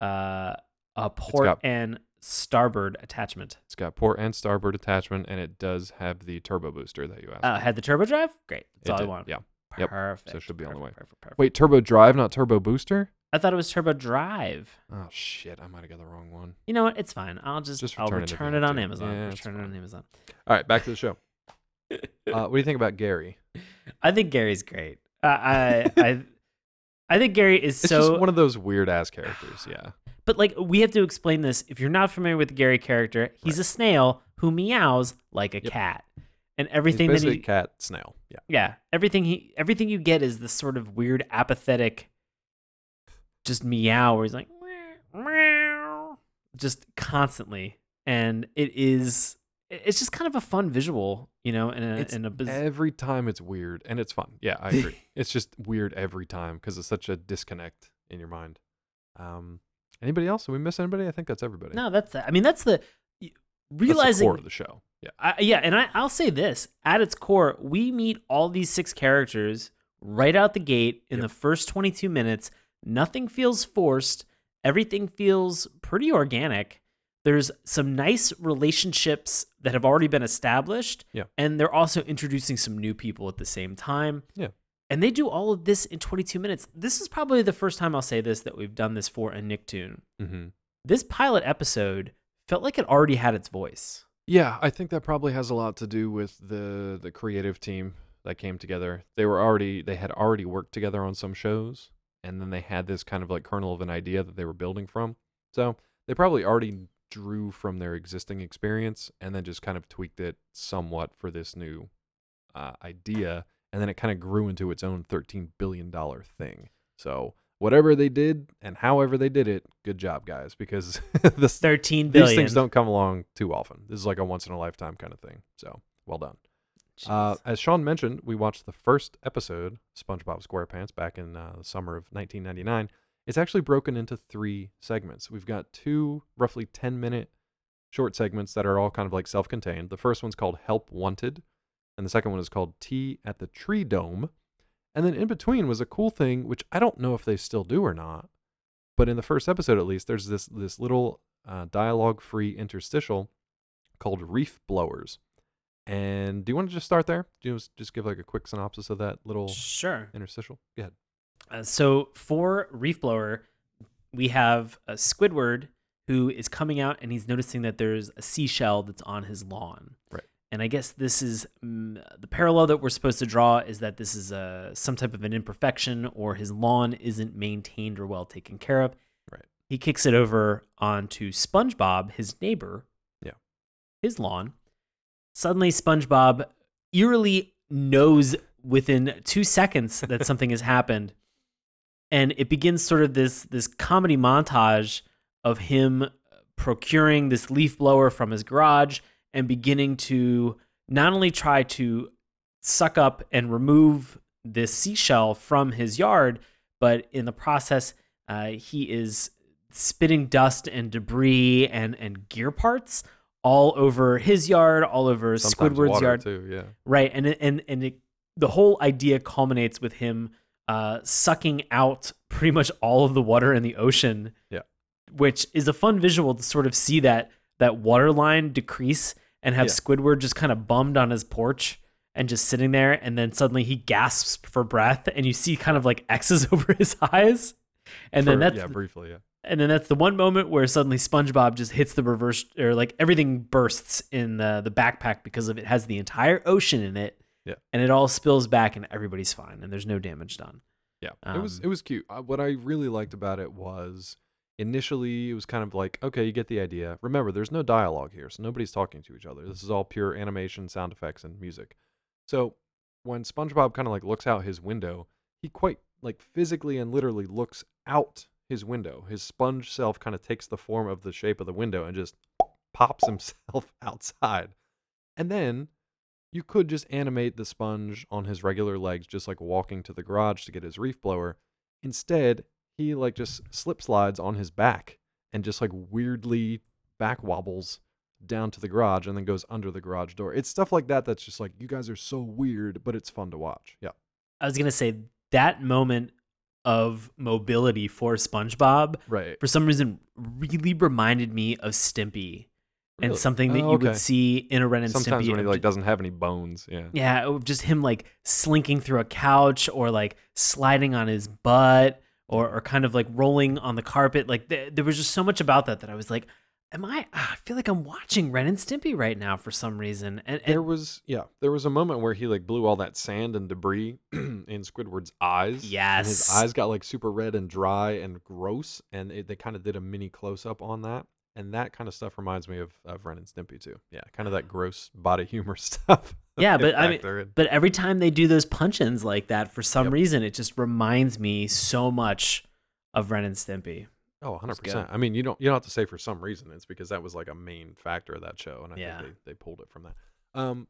uh, a port got- and starboard attachment? It's got port and starboard attachment, and it does have the turbo booster that you asked. Uh, had the turbo drive? Great. That's It all I did, want. Yeah. Yep. Perfect. it should be on the way. Perfect, perfect. Wait, turbo drive, not turbo booster? I thought it was turbo drive. Oh shit! I might have got the wrong one. You know what? It's fine. I'll just, Just I'll return it if return you it, have on to. Amazon. Yeah, it's return it on Amazon. All right, back to the show. Uh, what do you think about Gary? I think Gary's great. Uh, I I I think Gary is It's so just one of those weird ass characters. Yeah. But like we have to explain this. If you're not familiar with the Gary character, he's a snail who meows like a cat. And He's everything that basically he a cat snail. Yeah. Yeah, everything he everything you get is this sort of weird apathetic just meow where he's like "Meow, meow," just constantly. And it is it's just kind of a fun visual, you know, and a It's in a biz- Every time it's weird and it's fun. Yeah, I agree. it's just weird every time because it's such a disconnect in your mind. Um, anybody else? Did we miss anybody? I think that's everybody. No, that's I mean that's the That's realizing the core of the show. Yeah. I, yeah, and I, I'll say this: at its core, we meet all these six characters right out the gate in Yep. the first 22 minutes. Nothing feels forced. Everything feels pretty organic. There's some nice relationships that have already been established, Yeah. and they're also introducing some new people at the same time. Yeah. And they do all of this in 22 minutes. This is probably the first time I'll say this that we've done this for a Nicktoon. Mm-hmm. This pilot episode felt like it already had its voice. Yeah, I think that probably has a lot to do with the the creative team that came together. They were already they had already worked together on some shows, and then they had this kind of like kernel of an idea that they were building from. So they probably already drew from their existing experience and then just kind of tweaked it somewhat for this new uh, idea, and then it kind of grew into its own thirteen billion dollar thing. So whatever they did and however they did it, good job, guys, because this 13 these things don't come along too often. This is like a once in a lifetime kind of thing. So well done. Uh, as Sean mentioned, we watched the first episode, SpongeBob SquarePants, back in uh, the summer of 1999. It's actually broken into three segments. We've got two roughly 10 minute short segments that are all kind of like self contained. The first one's called Help Wanted, and the second one is called Tea at the Tree Dome. And then in between was a cool thing, which I don't know if they still do or not. But in the first episode, at least, there's this this little uh, dialogue free interstitial called Reef Blowers. And do you want to just start there? Do you just, just give like a quick synopsis of that little Sure. interstitial? Go ahead. Uh, so for Reef Blower, we have a Squidward who is coming out and he's noticing that there's a seashell that's on his lawn. Right. And I guess this is the parallel that we're supposed to draw is that this is a some type of an imperfection or his lawn isn't maintained or well taken care of. Right. He kicks it over onto SpongeBob, his neighbor. Yeah. His lawn. Suddenly, SpongeBob eerily knows within two seconds that something has happened, and it begins sort of this this comedy montage of him procuring this leaf blower from his garage and beginning to not only try to suck up and remove this seashell from his yard, but in the process, uh, he is spitting dust and debris and and gear parts all over his yard, all over Sometimes Squidward's yard. too. Yeah. Right, and and and it, the whole idea culminates with him uh, sucking out pretty much all of the water in the ocean. Yeah. which is a fun visual to sort of see that that water line decrease and have Yeah. Squidward just kind of bummed on his porch and just sitting there, and then suddenly he gasps for breath, and you see kind of like X's over his eyes, and then For- that's yeah, briefly. Yeah. and then that's the one moment where suddenly SpongeBob just hits the reverse, or like everything bursts in the the backpack because of it has the entire ocean in it. Yeah. And it all spills back, and everybody's fine, and there's no damage done. Yeah, it was Um, it was cute. Uh, what I really liked about it was initially it was kind of like okay, you get the idea. Remember, there's no dialogue here, so nobody's talking to each other. This is all pure animation, sound effects, and music. So when SpongeBob kind of like looks out his window, he quite like physically and literally looks out his window. His sponge self kind of takes the form of the shape of the window and just pops himself outside. And then you could just animate the sponge on his regular legs, just like walking to the garage to get his reef blower. Instead, he like just slip slides on his back and just like weirdly back wobbles down to the garage and then goes under the garage door. It's stuff like that that's just like you guys are so weird, but it's fun to watch. Yeah. I was gonna say that moment of mobility for SpongeBob Right. for some reason really reminded me of Stimpy and something that Oh, you okay. would see in a Ren and Sometimes Stimpy. when he like doesn't have any bones. Yeah. Yeah, just him like slinking through a couch or like sliding on his butt or, or kind of like rolling on the carpet. Like th- there was just so much about that that I was like, am I? ah, I feel like I'm watching Ren and Stimpy right now for some reason. And, There was yeah, there was a moment where he like blew all that sand and debris in Squidward's eyes. and his eyes got like super red and dry and gross, and it, they kind of did a mini close up on that, and that kind of stuff reminds me of of Ren and Stimpy too. Yeah, kind of that gross body humor stuff. Yeah, but I mean- but every time they do those punch-ins like that, for some Yep. reason, it just reminds me so much of Ren and Stimpy. oh, 100 percent. I mean, you don't you don't have to say for some reason. It's because that was like a main factor of that show, and I Yeah. think they they pulled it from that. Um,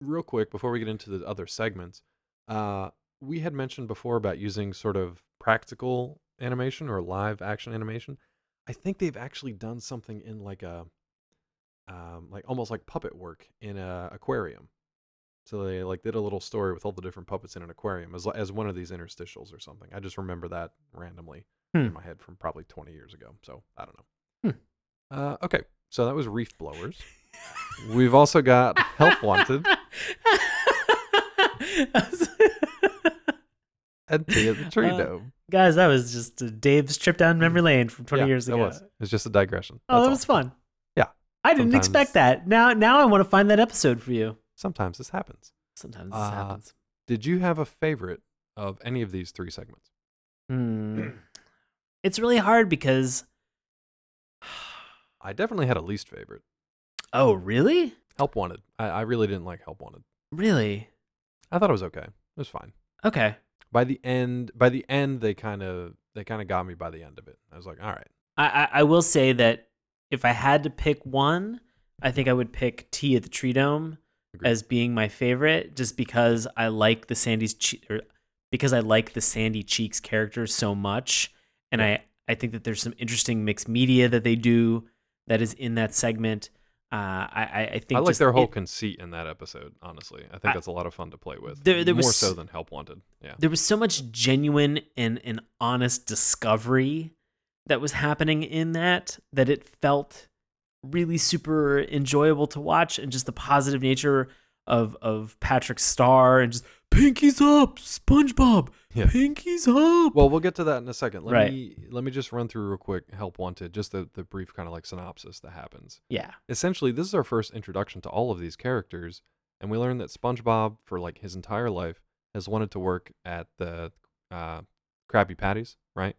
real quick before we get into the other segments, uh, we had mentioned before about using sort of practical animation or live action animation. I think they've actually done something in like a, um, like almost like puppet work in a aquarium. So they like did a little story with all the different puppets in an aquarium as as one of these interstitials or something. I just remember that randomly in Hmm. my head from probably 20 years ago. So I don't know. Uh, okay, so that was reef blowers. We've also got help wanted at the Tree Uh, Dome. Guys, that was just Dave's trip down memory lane from 20 Yeah, years ago. It was. It's just a digression. Oh, That's that all. was fun. Yeah. I didn't Sometimes- expect that. Now now I want to find that episode for you. Sometimes this happens. Sometimes this Uh, happens. Did you have a favorite of any of these three segments? Hmm. It's really hard because I definitely had a least favorite. Oh, really? Help Wanted. I, I really didn't like Help Wanted. Really? I thought it was okay. It was fine. Okay. By the end, by the end, they kind of they kind of got me by the end of it. I was like, all right, I, I I will say that if I had to pick one, I think I would pick Tea at the Tree Dome Agreed. as being my favorite, just because I like the Sandy's che- or because I like the Sandy Cheeks character so much, and I I think that there's some interesting mixed media that they do that is in that segment. Uh, I I, think I like their whole it- conceit in that episode. Honestly, I think I- that's a lot of fun to play with. There- there more was- so than Help Wanted. Yeah, there was so much genuine and, and honest discovery that was happening in that that it felt really super enjoyable to watch and just the positive nature of of Patrick Star and just pinkies up SpongeBob Yeah. pinkies up Well, we'll get to that in a second. Let Right. me let me just run through real quick. Help Wanted, just the the brief kind of like synopsis that happens. yeah Essentially, this is our first introduction to all of these characters, and we learn that SpongeBob, for like his entire life, has wanted to work at the uh, Krabby Patties, right?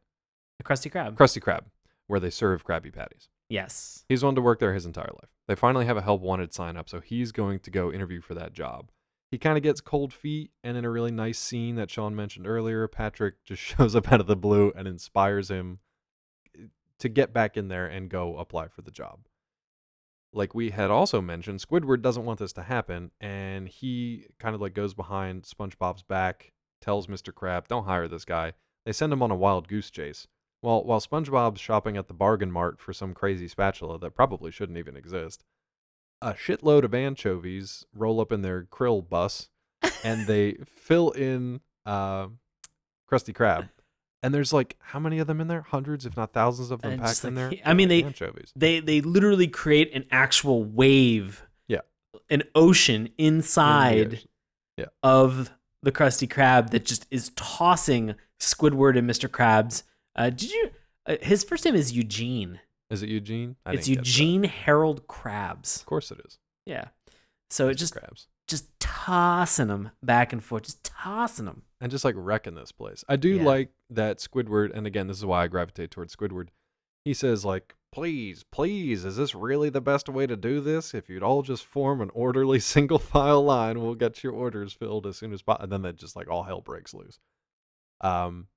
the Krusty Krab Krusty Krab, where they serve Krabby Patties. yes He's wanted to work there his entire life. They finally have a help wanted sign up, so he's going to go interview for that job. He kind of gets cold feet, and in a really nice scene that Sean mentioned earlier, Patrick just shows up out of the blue and inspires him eh, to get back in there and go apply for the job. like we had also mentioned, Squidward doesn't want this to happen, and he kind of like goes behind SpongeBob's back, tells Mr. Crab, "Don't hire this guy." They send him on a wild goose chase. While while SpongeBob's shopping at the bargain mart for some crazy spatula that probably shouldn't even exist, a shitload of anchovies roll up in their krill bus, and they fill in uh, Krusty Krab. And there's like how many of them in there? Hundreds, if not thousands, of them And packed just in there. I mean, they- anchovies. They they literally create an actual wave. Yeah. An ocean in the inside of the Krusty Krab that just is tossing Squidward and Mr. Krabs. Uh, did you? Uh, his first name is Eugene. Is it Eugene? I it's didn't get that. Eugene Harold Krabs. Of course it is. Yeah. So it Mr. just Krabs. just tossing them back and forth, just tossing them. and just like wrecking this place. I do Yeah. like that Squidward, and again, this is why I gravitate towards Squidward. He says like, "Please, please, is this really the best way to do this? If you'd all just form an orderly single file line, we'll get your orders filled as soon as possible." And then that just like all hell breaks loose. Um,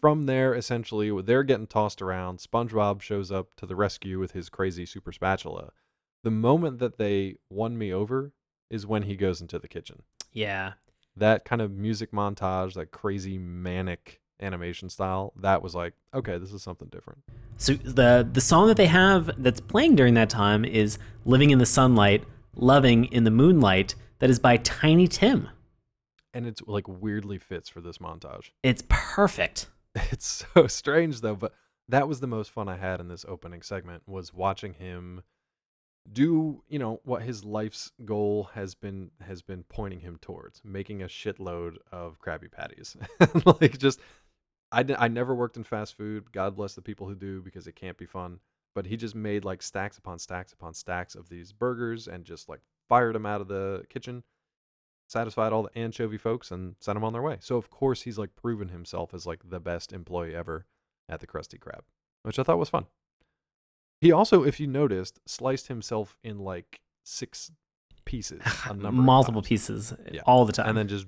from there, essentially, they're getting tossed around, SpongeBob shows up to the rescue with his crazy super spatula. The moment that they won me over is when he goes into the kitchen Yeah. that kind of music montage, that crazy manic animation style, that was like, okay, this is something different. So the the song that they have that's playing during that time is "Living in the Sunlight, Loving in the Moonlight." That is by Tiny Tim. And it's like weirdly fits for this montage. It's perfect. It's so strange though, but that was the most fun I had in this opening segment was watching him do, you know, what his life's goal has been has been pointing him towards, making a shitload of Krabby Patties. like just I, I never worked in fast food. God bless the people who do because it can't be fun. But he just made like stacks upon stacks upon stacks of these burgers and just like fired them out of the kitchen, satisfied all the anchovy folks, and sent them on their way. So of course he's like proven himself as like the best employee ever at the Krusty Krab, which I thought was fun. He also, if you noticed, sliced himself in like six pieces, a number Multiple pieces eh, Yeah. all the time. and then just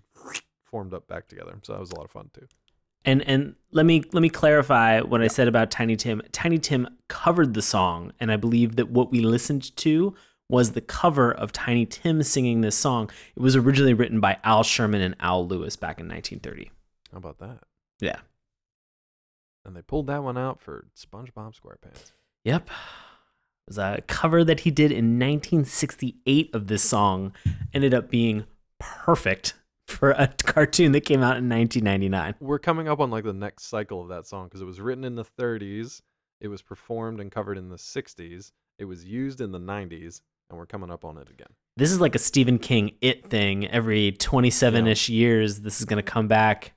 formed up back together. So that was a lot of fun too. And and let me let me clarify what I said about Tiny Tim. Tiny Tim covered the song, and I believe that what we listened to was the cover of Tiny Tim singing this song. It was originally written by Al Sherman and Al Lewis back in 1930. How about that? Yeah. And they pulled that one out for SpongeBob SquarePants. Yep. It was a cover that he did in 1968 of this song. Ended up being perfect for a cartoon that came out in 1999. We're coming up on like the next cycle of that song because it was written in the 30s, it was performed and covered in the 60s, it was used in the 90s, and we're coming up on it again. This is like a Stephen King it thing. Every 27 ish years, this is going to come back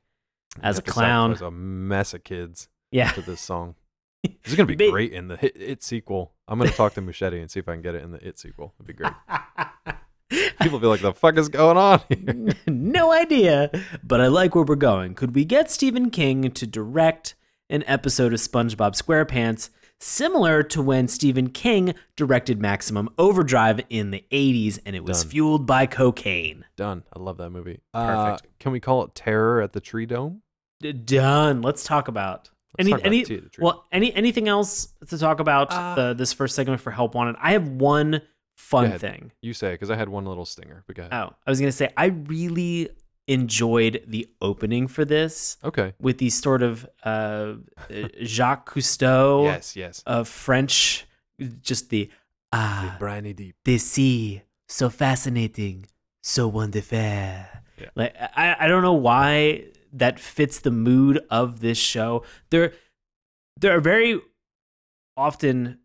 as a Check us out, clown. There's a mess of kids Yeah. to this song. This is gonna be great in the hit, it sequel. I'm gonna talk to Muschietti and see if I can get it in the it sequel. It'd be great. People be like, "The fuck is going on here?" no idea, but I like where we're going. Could we get Stephen King to direct an episode of SpongeBob SquarePants similar to when Stephen King directed Maximum Overdrive in the 80s and it was Done. fueled by cocaine? Done. I love that movie. Uh, Perfect. can we call it Terror at the Tree Dome? D- Done. Let's talk about Let's any talk about any Tea at the Tree well any anything else to talk about Uh, the, this first segment for Help Wanted. I have one fun thing. You say because I had one little stinger. But go ahead. Oh, I was gonna say I really enjoyed the opening for this Okay. with these sort of uh, Jacques Cousteau Yes. Yes. of French, just the ah, the Briny deep. the sea, so fascinating, so wonderful. Yeah. Like I, I don't know why that fits the mood of this show. There, there are very often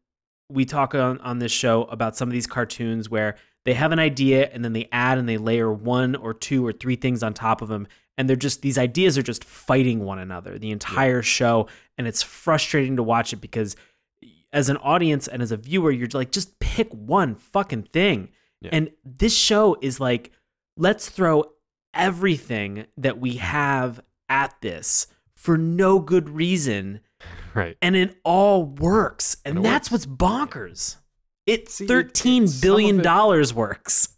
we talk on, on this show about some of these cartoons where they have an idea and then they add and they layer one or two or three things on top of them and they're just these ideas are just fighting one another the entire show and it's frustrating to watch it because as an audience and as a viewer you're like just pick one fucking thing Yeah. and this show is like let's throw everything that we mm. have at this for no good reason Right. and it all works and, And that's works. what's bonkers it See, thirteen it's- some billion it- dollars works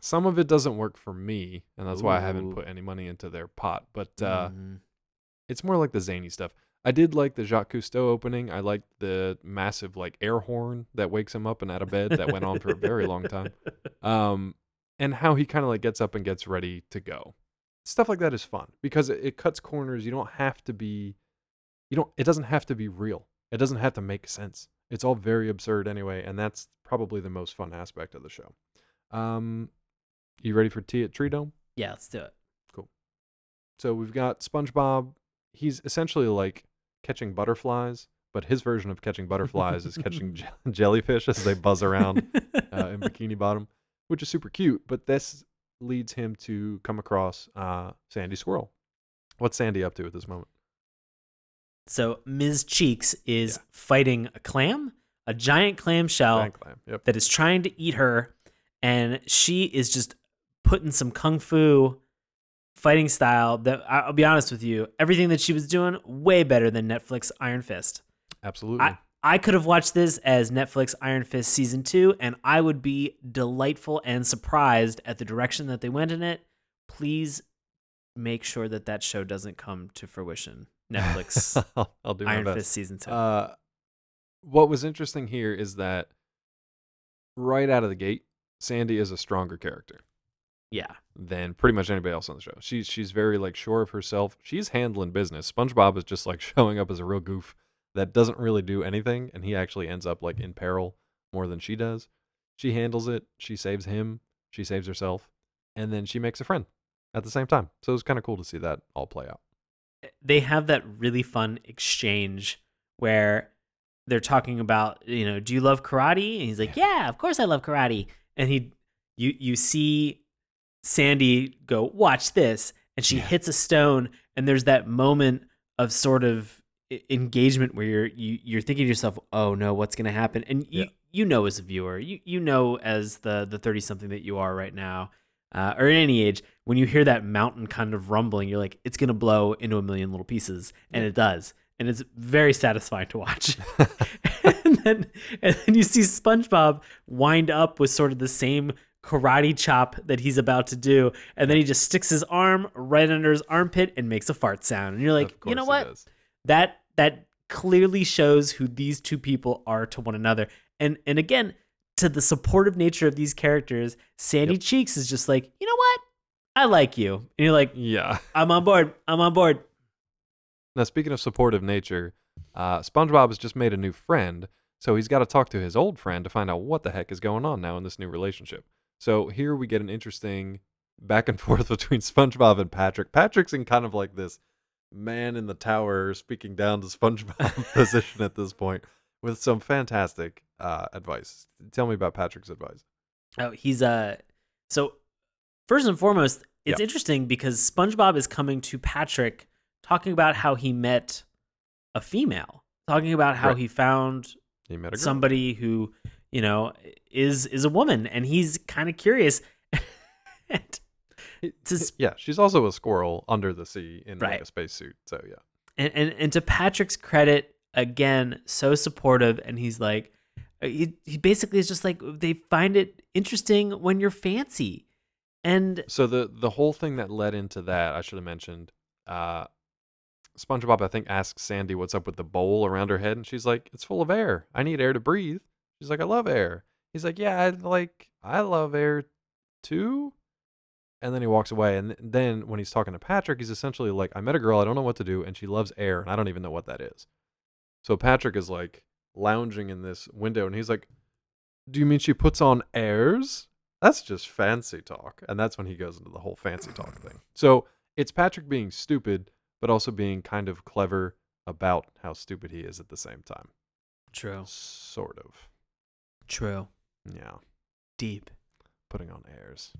Some of it doesn't work for me, and that's why I haven't put any money into their pot. But uh, Mhm. it's more like the zany stuff. I did like the Jacques Cousteau opening. I liked the massive like air horn that wakes him up and out of bed that went on for a very long time. Um, and how he kind of like gets up and gets ready to go. Stuff like that is fun because it, it cuts corners. You don't have to be, you don't. It doesn't have to be real. It doesn't have to make sense. It's all very absurd anyway, and that's probably the most fun aspect of the show. Um, you ready for tea at Tree Dome? Yeah, let's do it. Cool. So we've got SpongeBob. He's essentially like catching butterflies, but his version of catching butterflies is catching je- jellyfish as they buzz around uh, in Bikini Bottom, which is super cute. But this leads him to come across uh, Sandy Squirrel. What's Sandy up to at this moment? So Ms. Cheeks is Yeah. fighting a clam, a giant clam shell Giant clam. Yep. that is trying to eat her, and she is just putting some kung fu fighting style that I'll be honest with you, everything that she was doing way better than Netflix Iron Fist. Absolutely. I, I could have watched this as Netflix Iron Fist season two, and I would be delightful and surprised at the direction that they went in it. Please make sure that that show doesn't come to fruition. Netflix I'll, I'll do my Iron best. Fist season two. Uh, what was interesting here is that right out of the gate, Sandy is a stronger character yeah. than pretty much anybody else on the show. She's she's very like sure of herself. She's handling business. SpongeBob is just like showing up as a real goof that doesn't really do anything, and he actually ends up like in peril more than she does. She handles it. She saves him. She saves herself, and then she makes a friend at the same time. So it was kind of cool to see that all play out. They have that really fun exchange where they're talking about, you know, do you love karate? And he's like, yeah, of course I love karate. And he, you, you see Sandy go, watch this, and she Yeah. hits a stone, and there's that moment of sort of engagement where you're you, you're thinking to yourself, oh no, what's gonna happen? And you Yeah. you know as a viewer, you you know as the the thirty something that you are right now, uh, or at any age, when you hear that mountain kind of rumbling, you're like, it's gonna blow into a million little pieces, and it does, and it's very satisfying to watch. and then and then you see SpongeBob wind up with sort of the same karate chop that he's about to do, and then he just sticks his arm right under his armpit and makes a fart sound, and you're like, you know what? That that clearly shows who these two people are to one another, and and again to the supportive nature of these characters. Sandy Yep. Cheeks is just like, you know what? I like you, and you're like, Yeah. I'm on board. I'm on board. Now, speaking of supportive nature, uh, SpongeBob has just made a new friend, so he's got to talk to his old friend to find out what the heck is going on now in this new relationship. So here we get an interesting back and forth between SpongeBob and Patrick. Patrick's in kind of like this man in the tower speaking down to SpongeBob position at this point with some fantastic uh, advice. Tell me about Patrick's advice. Oh, he's uh so first and foremost, it's interesting because SpongeBob is coming to Patrick talking about how he met a female, talking about how Right. he found He met a somebody who, you know, is is a woman and he's kind of curious. to yeah, she's also a squirrel under the sea in like a spacesuit. So yeah. and, and and to Patrick's credit, again, so supportive and he's like he, he basically is just like they find it interesting when you're fancy. And So the the whole thing that led into that, I should have mentioned. Uh, SpongeBob, I think, asks Sandy what's up with the bowl around her head, and she's like, "It's full of air. I need air to breathe." She's like, "I love air." He's like, "Yeah, I like I love air too." And then he walks away, and then when he's talking to Patrick, he's essentially like, "I met a girl. I don't know what to do, and she loves air, and I don't even know what that is." So Patrick is like lounging in this window, and he's like, "Do you mean she puts on airs?" That's just fancy talk. And that's when he goes into the whole fancy talk thing. So it's Patrick being stupid, but also being kind of clever about how stupid he is at the same time. true, Sort of. true, Yeah. deep. Putting on airs.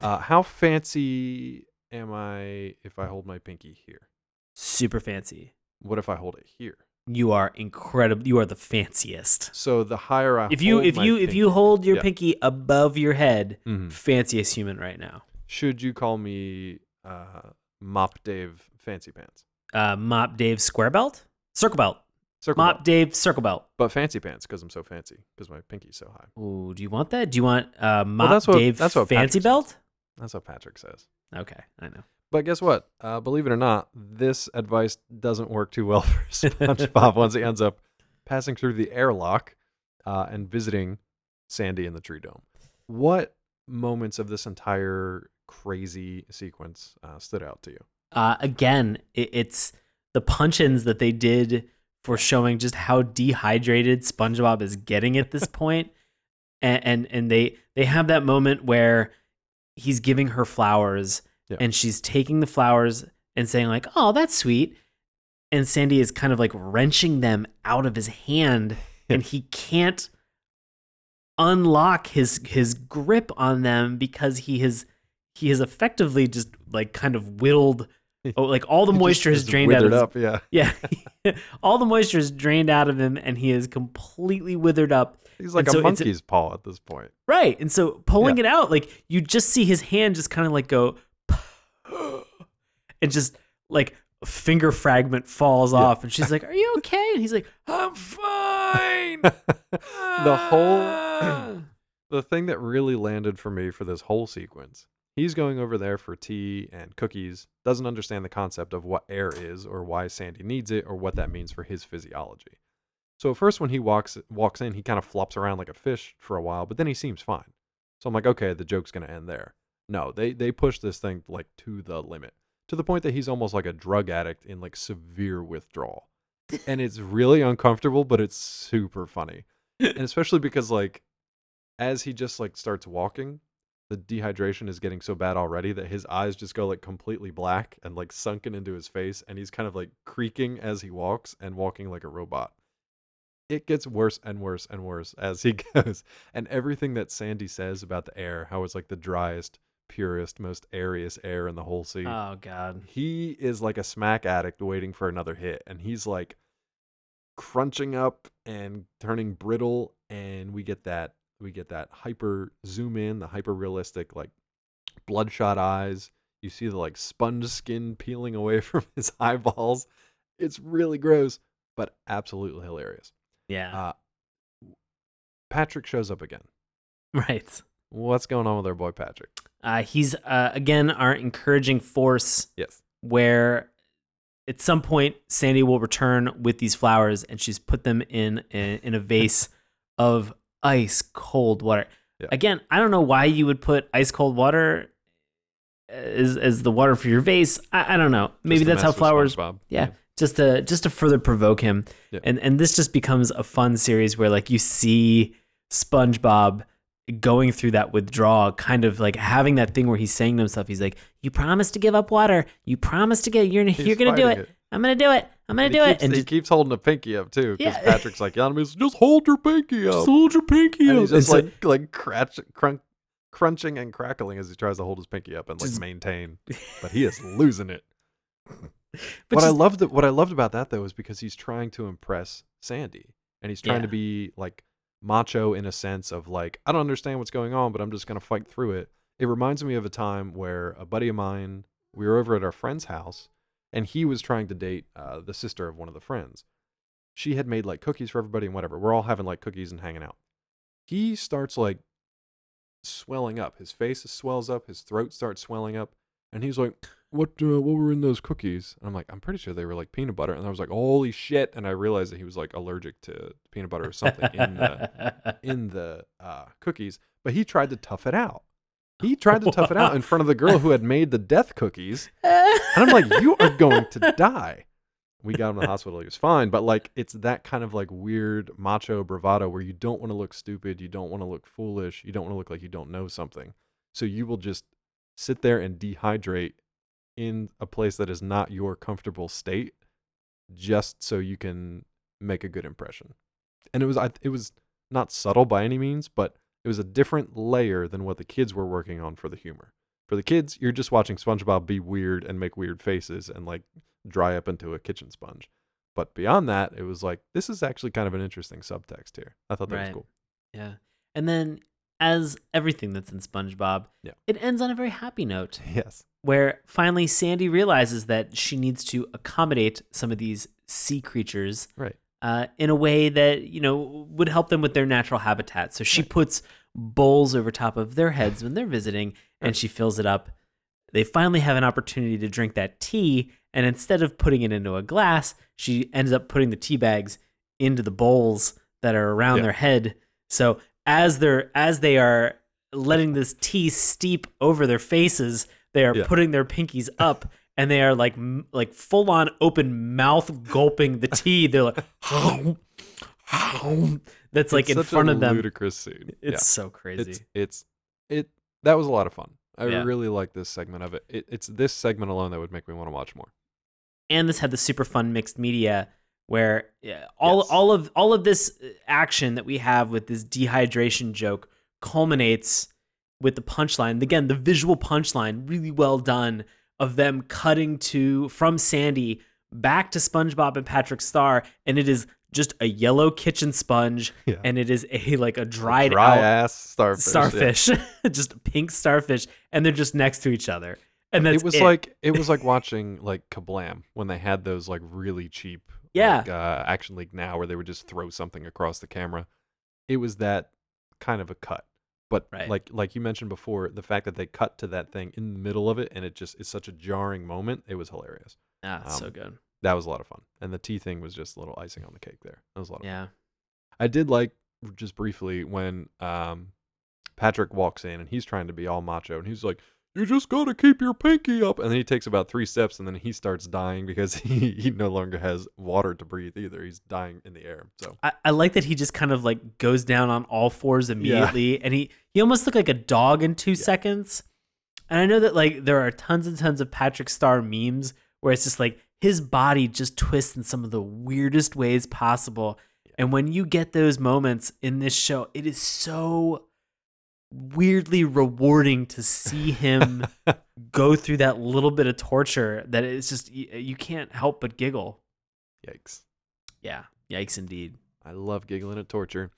Uh, how fancy am I if I hold my pinky here? super fancy. What if I hold it here? You are incredible. You are the fanciest. So the higher I If you if you if you hold your Yeah. pinky above your head, Mhm. fanciest human right now. should you call me uh, Mop Dave Fancy Pants? Uh, Mop Dave Square Belt, Circle Belt, Circle Mop belt. Dave Circle Belt. but fancy pants because I'm so fancy because my pinky's so high. Ooh, do you want that? Do you want uh, Mop that's what- Dave that's what Fancy Patrick says. Belt? That's what Patrick says. Okay, I know. But guess what? Uh, believe it or not, this advice doesn't work too well for SpongeBob once he ends up passing through the airlock uh, and visiting Sandy in the tree dome. What moments of this entire crazy sequence uh, stood out to you? Uh, again, it, it's the punch-ins that they did for showing just how dehydrated SpongeBob is getting at this point. And, and and they they have that moment where he's giving her flowers Yeah. and she's taking the flowers and saying like, "Oh, that's sweet." And Sandy is kind of like wrenching them out of his hand and he can't unlock his his grip on them because he has he has effectively just like kind of whittled oh, like all the just- moisture is just drained out of his, up. Yeah, yeah all the moisture is drained out of him and he is completely withered up he's like And so a a- monkey's paw at this point. right and so pulling it out like you just see his hand just kind of like go and just like a finger fragment falls off and she's like are you okay? And he's like i'm fine. The whole ah. the thing that really landed for me for this whole sequence he's going over there for tea and cookies doesn't understand the concept of what air is or why sandy needs it or what that means for his physiology. So at first when he walks walks in he kind of flops around like a fish for a while but then he seems fine. So i'm like okay the joke's going to end there. No they they push this thing like to the limit to the point that he's almost like a drug addict in like severe withdrawal. And it's really uncomfortable but it's super funny. And especially because like as he just like starts walking the dehydration is getting so bad already that his eyes just go like completely black and like sunken into his face and he's kind of like creaking as he walks and walking like a robot. It gets worse and worse and worse as he goes. And everything that sandy says about the air how it's like the driest purest most airiest air in the whole sea. Oh god. He is like a smack addict waiting for another hit and he's like crunching up and turning brittle and we get that we get that hyper zoom in the hyper realistic like bloodshot eyes. You see the like sponge skin peeling away from his eyeballs. It's really gross but absolutely hilarious. Yeah. Uh patrick shows up again. Right what's going on with our boy patrick uh, he's uh, again our encouraging force yes where at some point Sandy will return with these flowers and she's put them in in, in a vase of ice cold water. Yeah. Again, I don't know why you would put ice cold water as as the water for your vase. I, I don't know. Maybe that's how flowers. SpongeBob. Yeah, just to just to further provoke him, Yeah. and and this just becomes a fun series where like you see SpongeBob going through that withdrawal, kind of like having that thing where he's saying to himself, he's like, "You promised to give up water. You promised to get. You're He's you're gonna do fighting it. I'm gonna do it. I'm gonna And do he it." And he just, keeps holding a pinky up too, because Yeah. Patrick's like, "Enemies, just hold your pinky up." just hold your pinky and up. he's just And so- like like crunch, crunch, crunching and crackling as he tries to hold his pinky up and like Just- maintain, but he is losing it. what I loved what I loved about that though is because he's trying to impress Sandy and he's trying to be like macho in a sense of like I don't understand what's going on, but I'm just gonna fight through it. It reminds me of a time where a buddy of mine we were over at our friend's house and he was trying to date uh, the sister of one of the friends. She had made like cookies for everybody and whatever. We're all having like cookies and hanging out. He starts like swelling up. His face swells up. His throat starts swelling up, and he's like, "What? Uh, what were in those cookies?" And I'm like, "I'm pretty sure they were like peanut butter." And I was like, "Holy shit!" And I realized that he was like allergic to peanut butter or something in the in the uh, cookies. But he tried to tough it out. He tried to tough it out in front of the girl who had made the death cookies. And I'm like, you are going to die. We got him to the hospital. He was fine. But like, it's that kind of like weird macho bravado where you don't want to look stupid. You don't want to look foolish. You don't want to look like you don't know something. So you will just sit there and dehydrate in a place that is not your comfortable state just so you can make a good impression. And it was, I, it was not subtle by any means, but it was a different layer than what the kids were working on for the humor. For the kids, you're just watching SpongeBob be weird and make weird faces and like dry up into a kitchen sponge. But beyond that, it was like this is actually kind of an interesting subtext here. I thought that was cool. yeah. And then, as everything that's in SpongeBob, Yeah. it ends on a very happy note. Yes. where finally Sandy realizes that she needs to accommodate some of these sea creatures Right. uh, in a way that you know would help them with their natural habitat. So she puts bowls over top of their heads when they're visiting, and Right. she fills it up they finally have an opportunity to drink that tea, and instead of putting it into a glass, she ends up putting the tea bags into the bowls that are around Yeah. their head. So as they're as they are letting this tea steep over their faces, they are Yeah. putting their pinkies up. And they are like m- like full on open mouth gulping the tea. They're like, that's like It's in front of them. Ludicrous scene. It's Yeah. so crazy. It's it's it. That was a lot of fun. I Yeah. really like this segment of it. it. It's this segment alone that would make me want to watch more. and this had the super fun mixed media where yeah, all Yes. all of all of this uh, action that we have with this dehydration joke culminates with the punchline. Again, the visual punchline really well done of them cutting to from Sandy back to SpongeBob and Patrick Star and it is just a yellow kitchen sponge Yeah. and it is a like a dried Dry out ass starfish. yeah. starfish, just pink starfish and they're just next to each other. And that's it was like it was like watching like Kablam when they had those like really cheap Yeah. like, uh, Action League now where they would just throw something across the camera. It was that kind of a cut. But Right. like like you mentioned before, the fact that they cut to that thing in the middle of it and it just is such a jarring moment, it was hilarious. ah, it's so um, good. That was a lot of fun. And the tea thing was just a little icing on the cake there. That was a lot of fun. Yeah. I did like just briefly when um Patrick walks in and he's trying to be all macho and he's like, "You just gotta keep your pinky up," and then he takes about three steps and then he starts dying because he he no longer has water to breathe either. He's dying in the air. So. I, I like that he just kind of like goes down on all fours immediately and he he almost looked like a dog in two seconds. And i know that like there are tons and tons of patrick star memes where it's just like his body just twists in some of the weirdest ways possible. And when you get those moments in this show it is so weirdly rewarding to see him go through that little bit of torture that it's just you, you can't help but giggle yikes! yeah yikes indeed I love giggling at torture.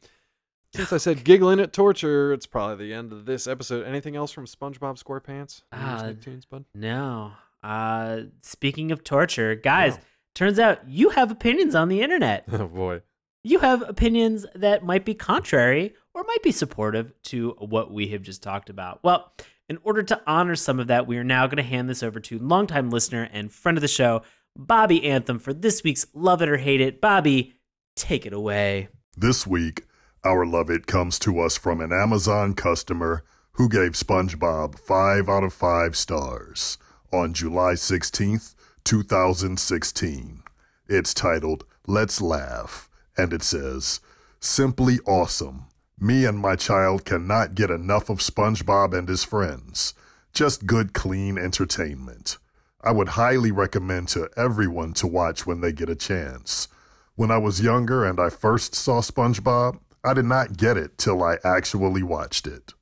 Since I said giggling at torture, it's probably the end of this episode. Anything else from SpongeBob SquarePants? Uh, Nicktoons, bud? No. Uh speaking of torture, guys, No. turns out you have opinions on the internet. Oh boy. You have opinions that might be contrary or might be supportive to what we have just talked about. Well, in order to honor some of that, we are now going to hand this over to longtime listener and friend of the show, Bobby Anthem, for this week's Love It or Hate It. Bobby, take it away. This week, our love it comes to us from an Amazon customer who gave SpongeBob 5 out of 5 stars on July 16th, 2016. It's titled Let's Laugh, and it says, Simply awesome. Me and my child cannot get enough of SpongeBob and his friends. Just good, clean entertainment. I would highly recommend to everyone to watch when they get a chance. When I was younger and I first saw SpongeBob, I did not get it till I actually watched it.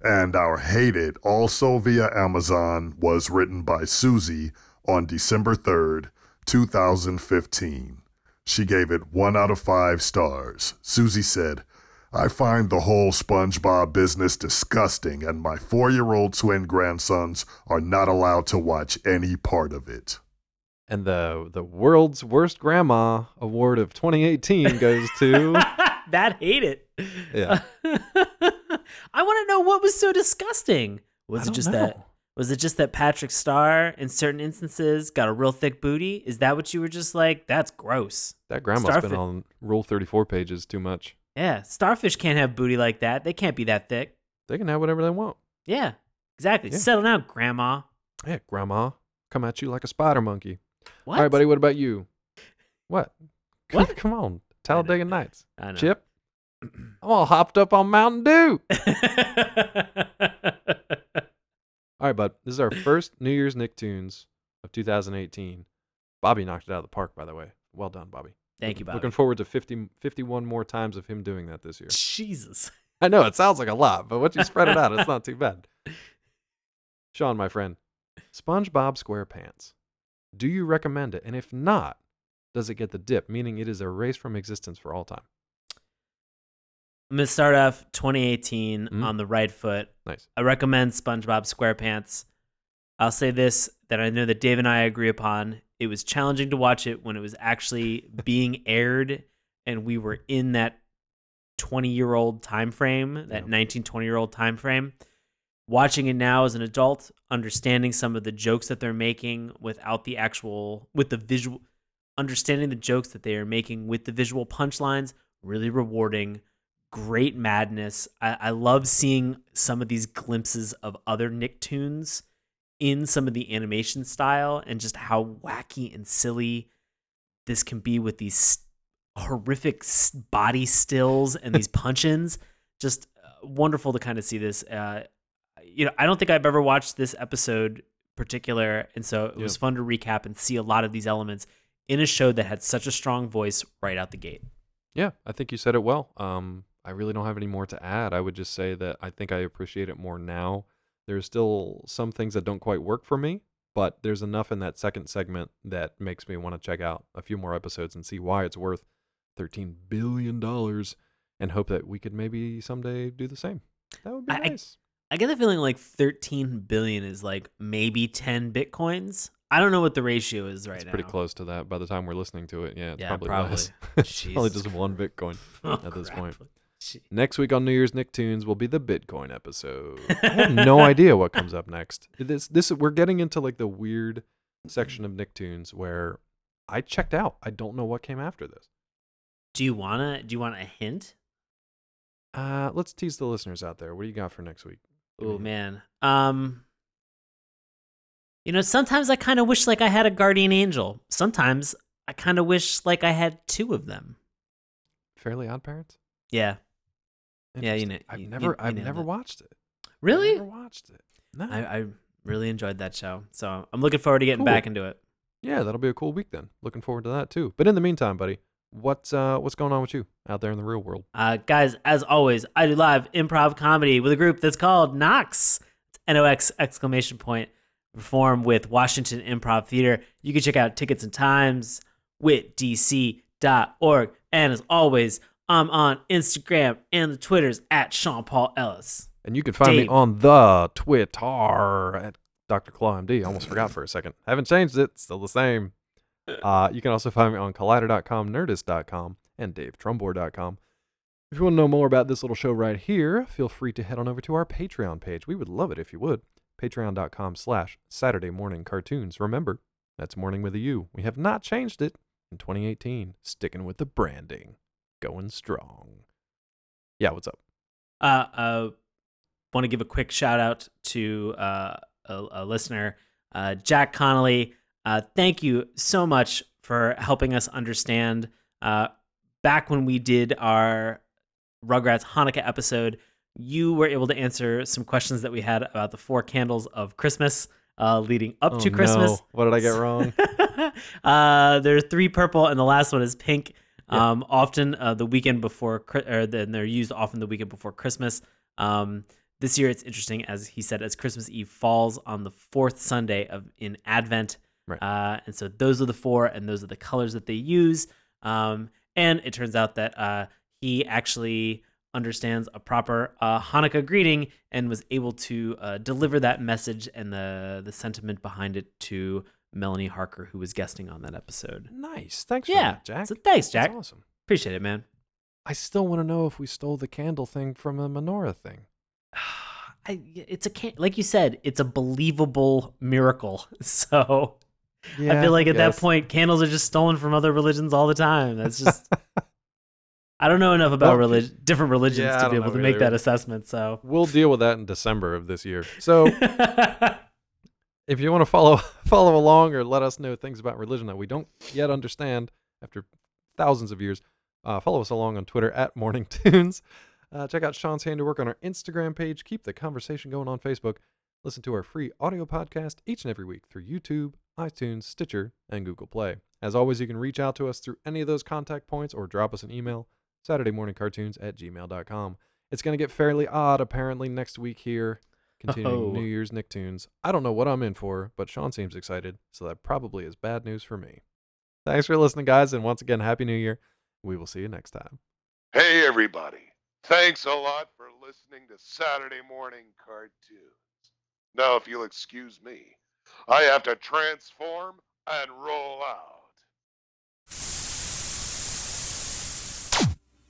And our Hate It, also via Amazon, was written by Susie on December 3rd, 2015. She gave it 1 out of 5 stars. Susie said, I find the whole SpongeBob business disgusting, and my four year old twin grandsons are not allowed to watch any part of it. And the the world's worst grandma award of 2018 goes to that hate it. Yeah. I want to know what was so disgusting. Was I it don't just know. that? Was it just that Patrick Star, in certain instances, got a real thick booty? Is that what you were just like? That's gross. that grandma's Starfish- been on Rule 34 pages too much. Yeah, starfish can't have booty like that. They can't be that thick. They can have whatever they want. Yeah, exactly. Yeah. Settle down, Grandma. Yeah, grandma, come at you like a spider monkey. What? All right, buddy. What about you? What? What? Come on, Talladega Nights. I know. Chip, I'm all hopped up on Mountain Dew. All right, bud. This is our first New Year's Nicktoons of 2018. Bobby knocked it out of the park, by the way. Well done, Bobby. Thank you, Bobby. Looking forward to 50, 51 more times of him doing that this year. Jesus. I know it sounds like a lot, but once you spread it out, it's not too bad. Sean, my friend, SpongeBob SquarePants. Do you recommend it? And if not, does it get the dip, meaning it is erased from existence for all time? I'm gonna start off 2018 Mhm. on the right foot. Nice. I recommend SpongeBob SquarePants. I'll say this that I know that Dave and I agree upon. It was challenging to watch it when it was actually being aired and we were in that 20 year old time frame, that Yeah. 19, 20 year old time frame. Watching it now as an adult, understanding some of the jokes that they're making without the actual with the visual understanding the jokes that they are making with the visual punchlines really rewarding great madness I, I love seeing some of these glimpses of other nicktoons in some of the animation style and just how wacky and silly this can be with these horrific body stills and these punch-ins just uh, wonderful to kind of see this uh, you know i don't think i've ever watched this episode particular and so it was fun to recap and see a lot of these elements in a show that had such a strong voice right out the gate Yeah, I think you said it well. Um, I really don't have any more to add. I would just say that I think I appreciate it more now. There's still some things that don't quite work for me, but there's enough in that second segment that makes me want to check out a few more episodes and see why it's worth $13 billion and hope that we could maybe someday do the same. That would be I- nice. i get the feeling like 13 billion is like maybe 10 bitcoins i don't know what the ratio is right it's now pretty close to that by the time we're listening to it. Yeah, it's Yeah, probably, probably. less. probably just one Bitcoin. Oh, at this crap. point. Next week on New Year's Nicktoons will be the Bitcoin episode. I have no idea what comes up next. This this we're getting into like the weird section of Nicktoons where I checked out. I don't know what came after this. do you wanna do you want a hint Uh, let's tease the listeners out there. What do you got for next week? Give me a Oh man. Um You know, sometimes I kind of wish like I had a guardian angel. Sometimes I kind of wish like I had two of them. Fairly Odd Parents. Yeah. Yeah, you know- I've you- you- never you I've never it. watched it. Really? Never watched it. No. I, I really enjoyed that show. So I'm looking forward to getting Cool. back into it. yeah, that'll be a cool week then. Looking forward to that too. But in the meantime, buddy, what's uh what's going on with you out there in the real world? Uh, guys, as always, I do live improv comedy with a group that's called Nox. N-O-X exclamation point. Perform with Washington Improv Theater. You can check out tickets and times witdc.org. And as always, I'm on Instagram and the Twitters at Sean Paul Ellis. And you can find me on the Twitter at Dr. Claw MD. Almost forgot for a second. Haven't changed it. Still the same. Uh, you can also find me on collider.com, nerdist.com, and davetrumbore.com. If you want to know more about this little show right here, feel free to head on over to our Patreon page. We would love it if you would. Patreon.com slash Saturday Mourning Cartoons. Remember, that's morning with a U. We have not changed it in 2018. Sticking with the branding. Going strong. Yeah, what's up? Uh, uh, want to give a quick shout out to uh, a, a listener, uh, Jack Connolly. Uh, thank you so much for helping us understand. Uh, back when we did our Rugrats Hanukkah episode, you were able to answer some questions that we had about the four candles of Christmas uh, leading up Oh, to Christmas. no. What did I get wrong? uh, there's three purple, and the last one is pink. Yeah. Um, often uh, the weekend before, or then they're used often the weekend before Christmas. Um, this year it's interesting, as he said, as Christmas Eve falls on the fourth Sunday of in Advent, Right. uh, and so those are the four, and those are the colors that they use. Um, and it turns out that uh, he actually understands a proper uh, Hanukkah greeting and was able to uh, deliver that message and the the sentiment behind it to Melanie Harker, who was guesting on that episode. Nice. Thanks for Yeah, that, Jack. So thanks, That's Jack. awesome. Appreciate it, man. I still want to know if we stole the candle thing from the menorah thing. I, it's a can- like you said, it's a believable miracle. So I feel like at that point, candles are just stolen from other religions all the time. That's just I don't know enough about Well, relig- different religions yeah, to be able to make that assessment. So we'll deal with that in December of this year. So if you want to follow follow along or let us know things about religion that we don't yet understand after thousands of years, uh, follow us along on Twitter at Morning Tunes. Uh, check out Sean's handiwork on our Instagram page. Keep the conversation going on Facebook. Listen to our free audio podcast each and every week through YouTube, iTunes, Stitcher, and Google Play. As always, you can reach out to us through any of those contact points or drop us an email, SaturdayMourningCartoons at gmail.com. It's going to get fairly odd apparently next week here, continuing Oh. New Year's Nicktoons. I don't know what I'm in for, but Sean seems excited, so that probably is bad news for me. Thanks for listening, guys, and once again, Happy New Year. We will see you next time. Hey, everybody. Thanks a lot for listening to Saturday Mourning Cartoons. Now, if you'll excuse me, I have to transform and roll out.